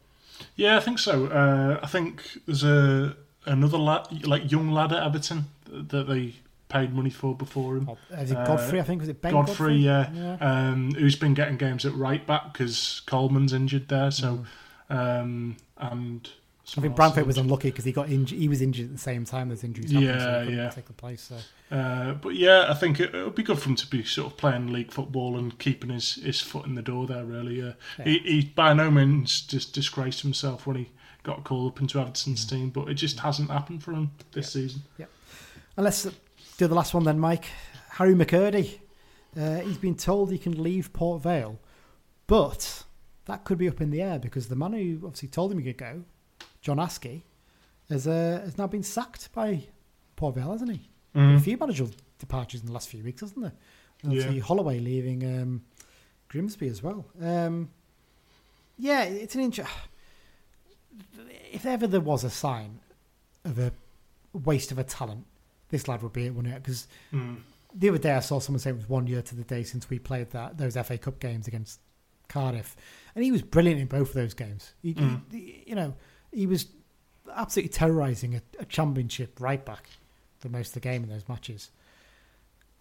Yeah, I think so. Uh, I think there's a another lad, like young lad at Everton that they paid money for before him. Oh, is it Uh, Godfrey? I think was it Ben Godfrey, yeah, Yeah. Um, who's been getting games at right back because Coleman's injured there. So, um, and. I think Branthwaite was unlucky because he got injured. He was injured at the same time as injuries happened, so Yeah, he couldn't yeah. take the place. So. Uh, but yeah, I think it, would be good for him to be sort of playing league football and keeping his, his foot in the door there. Really, uh, he, he by no means just disgraced himself when he got called up into Everton's team, but it just hasn't happened for him this season. And let's do the last one then, Mike. Harry McKirdy. Uh, he's been told he can leave Port Vale, but that could be up in the air because the man who obviously told him he could go, John Askey, has, uh, has now been sacked by Port Vale, hasn't he? A few managerial departures in the last few weeks, hasn't there? Yeah. Obviously, Holloway leaving um, Grimsby as well. Um, yeah, it's an interest. If ever there was a sign of a waste of a talent, this lad would be it, wouldn't it? Because Mm. the other day I saw someone say it was one year to the day since we played that those FA Cup games against Cardiff, and he was brilliant in both of those games. He, Mm. he- you know, he was absolutely terrorising a, a championship right back for most of the game in those matches.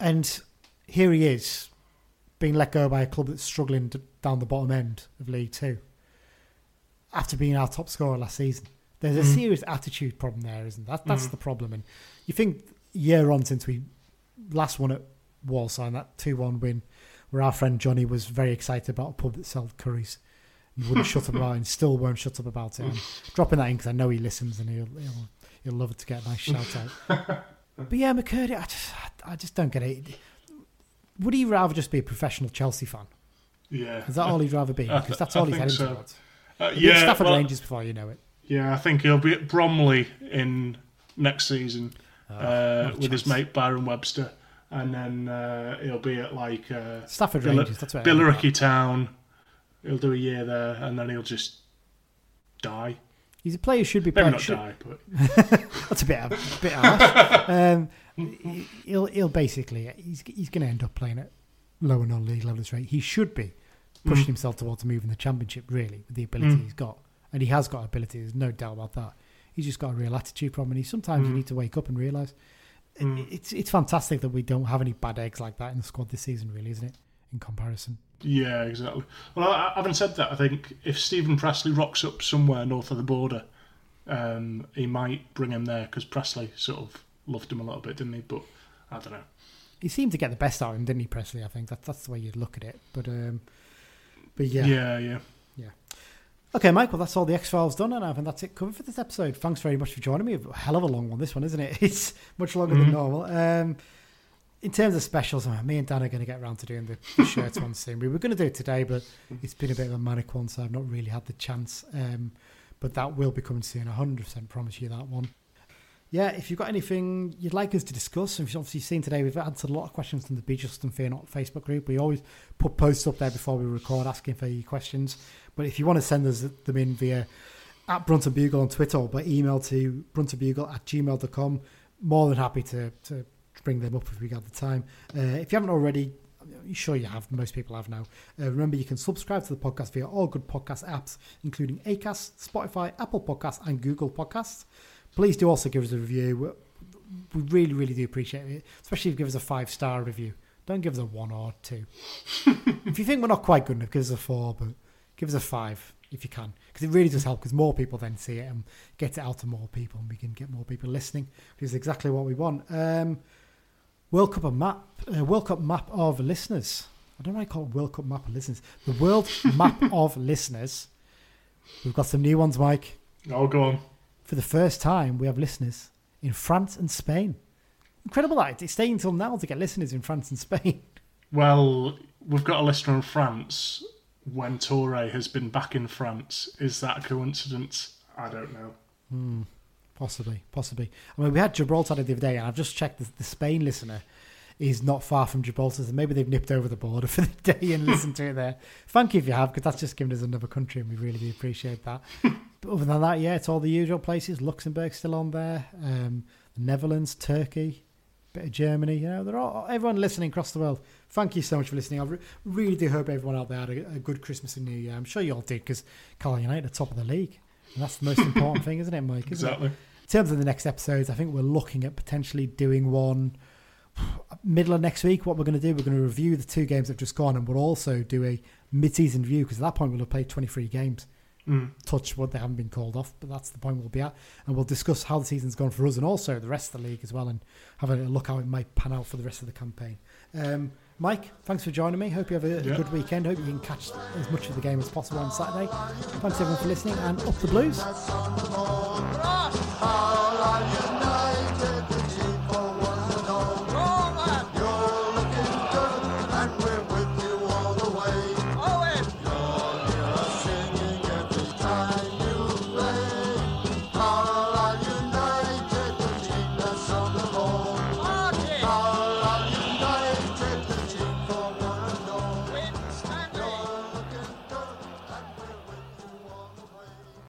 And here he is, being let go by a club that's struggling to, down the bottom end of League Two after being our top scorer last season. There's a Mm. serious attitude problem there, isn't that? That's Mm. the problem. And you think year on since we last won at Walsall, and that 2 1 win, where our friend Johnny was very excited about a pub that sold curries and wouldn't shut up about it and still won't shut up about it. I'm dropping that in because I know he listens and he'll, he'll, he'll love it to get a nice shout out. but yeah, McKirdy, I just, I just don't get it. Would he rather just be a professional Chelsea fan? Yeah. Is that all he'd rather be? Because th- that's I all he's heading so. towards. Uh, yeah, Stafford well, Rangers before you know it. yeah, I think he'll be at Bromley in next season uh, what a with his mate Byron Webster, and then uh, he'll be at like uh, Stafford Bill- Rangers, that's heard Billericay Town. He'll do a year there, and then he'll just die. He's a player who should be playing. not should- die, but That's a bit a bit harsh. um, he- he'll he'll basically he's he's going to end up playing at lower non-league levels rate. He should be pushing Mm. himself towards moving the championship really with the ability Mm. he's got, and he has got ability. There's no doubt about that. He's just got a real attitude problem, and he sometimes you Mm. need to wake up and realise Mm. it's it's fantastic that we don't have any bad eggs like that in the squad this season, really, isn't it? In comparison, Yeah, exactly. Well, I, having said that, I think if Steven Pressley rocks up somewhere north of the border, um, he might bring him there because Pressley sort of loved him a little bit, didn't he? But I don't know. he seemed to get the best out of him, didn't he, Presley? I think that's that's the way you'd look at it. But um, but yeah. Yeah, yeah. Okay, Mike, well, that's all the X Files done, and I think that's it covered for this episode. Thanks very much for joining me. A hell of a long one, this one, isn't it? It's much longer than Mhm. normal. Um, in terms of specials, uh, me and Dan are going to get around to doing the, the shirts one soon. We were going to do it today, but it's been a bit of a manic one, so I've not really had the chance. Um, but that will be coming soon, 100% promise you that one. Yeah, if you've got anything you'd like us to discuss, and you've obviously seen today, we've answered a lot of questions from the Be Just and Fear Not Facebook group. We always put posts up there before we record asking for your questions. But if you want to send us them in via at Brunton Bugle on Twitter or by email to bruntonbugle at gmail.com, more than happy to, to bring them up if we got the time. Uh, if you haven't already, I'm sure you have, most people have now. Uh, remember, you can subscribe to the podcast via all good podcast apps, including Acast, Spotify, Apple Podcasts, and Google Podcasts. Please do also give us a review. We really, really do appreciate it, especially if you give us a five star review. Don't give us a one or two. if you think we're not quite good enough, give us a four, but give us a five if you can, because it really does help. Because more people then see it and get it out to more people, and we can get more people listening, which is exactly what we want. Um, World Cup of map, uh, World Cup map of listeners. I don't know why I call it World Cup map of listeners. The World Map of listeners. We've got some new ones, Mike. I'll go on. For the first time, we have listeners in France and Spain. Incredible that it's staying until now to get listeners in France and Spain. Well, we've got a listener in France when Toure has been back in France. Is that a coincidence? I don't know. Hmm. Possibly, possibly. I mean, we had Gibraltar the other day, and I've just checked the, the Spain listener is not far from Gibraltar, so maybe they've nipped over the border for the day and listened to it there. Thank you if you have, because that's just given us another country, and we really do appreciate that. but other than that, yeah, it's all the usual places. Luxembourg's still on there, um, the Netherlands, Turkey, bit of Germany. You know, they're all everyone listening across the world. Thank you so much for listening. I re- really do hope everyone out there had a, a good Christmas and New Year. I'm sure you all did, because Carlisle United are top of the league. And that's the most important thing, isn't it, Mike? Isn't it? Exactly. In terms of the next episodes, I think we're looking at potentially doing one middle of next week. What we're going to do, we're going to review the two games that have just gone, and we'll also do a mid-season review because at that point we'll have played 23 games. Mm. Touch what they haven't been called off, but that's the point we'll be at, and we'll discuss how the season's gone for us and also the rest of the league as well, and have a look how it might pan out for the rest of the campaign. Um, Mike, thanks for joining me. Hope you have a, a Yeah. good weekend. Hope you can catch as much of the game as possible on Saturday. Thanks everyone for listening, and up the blues. All are united.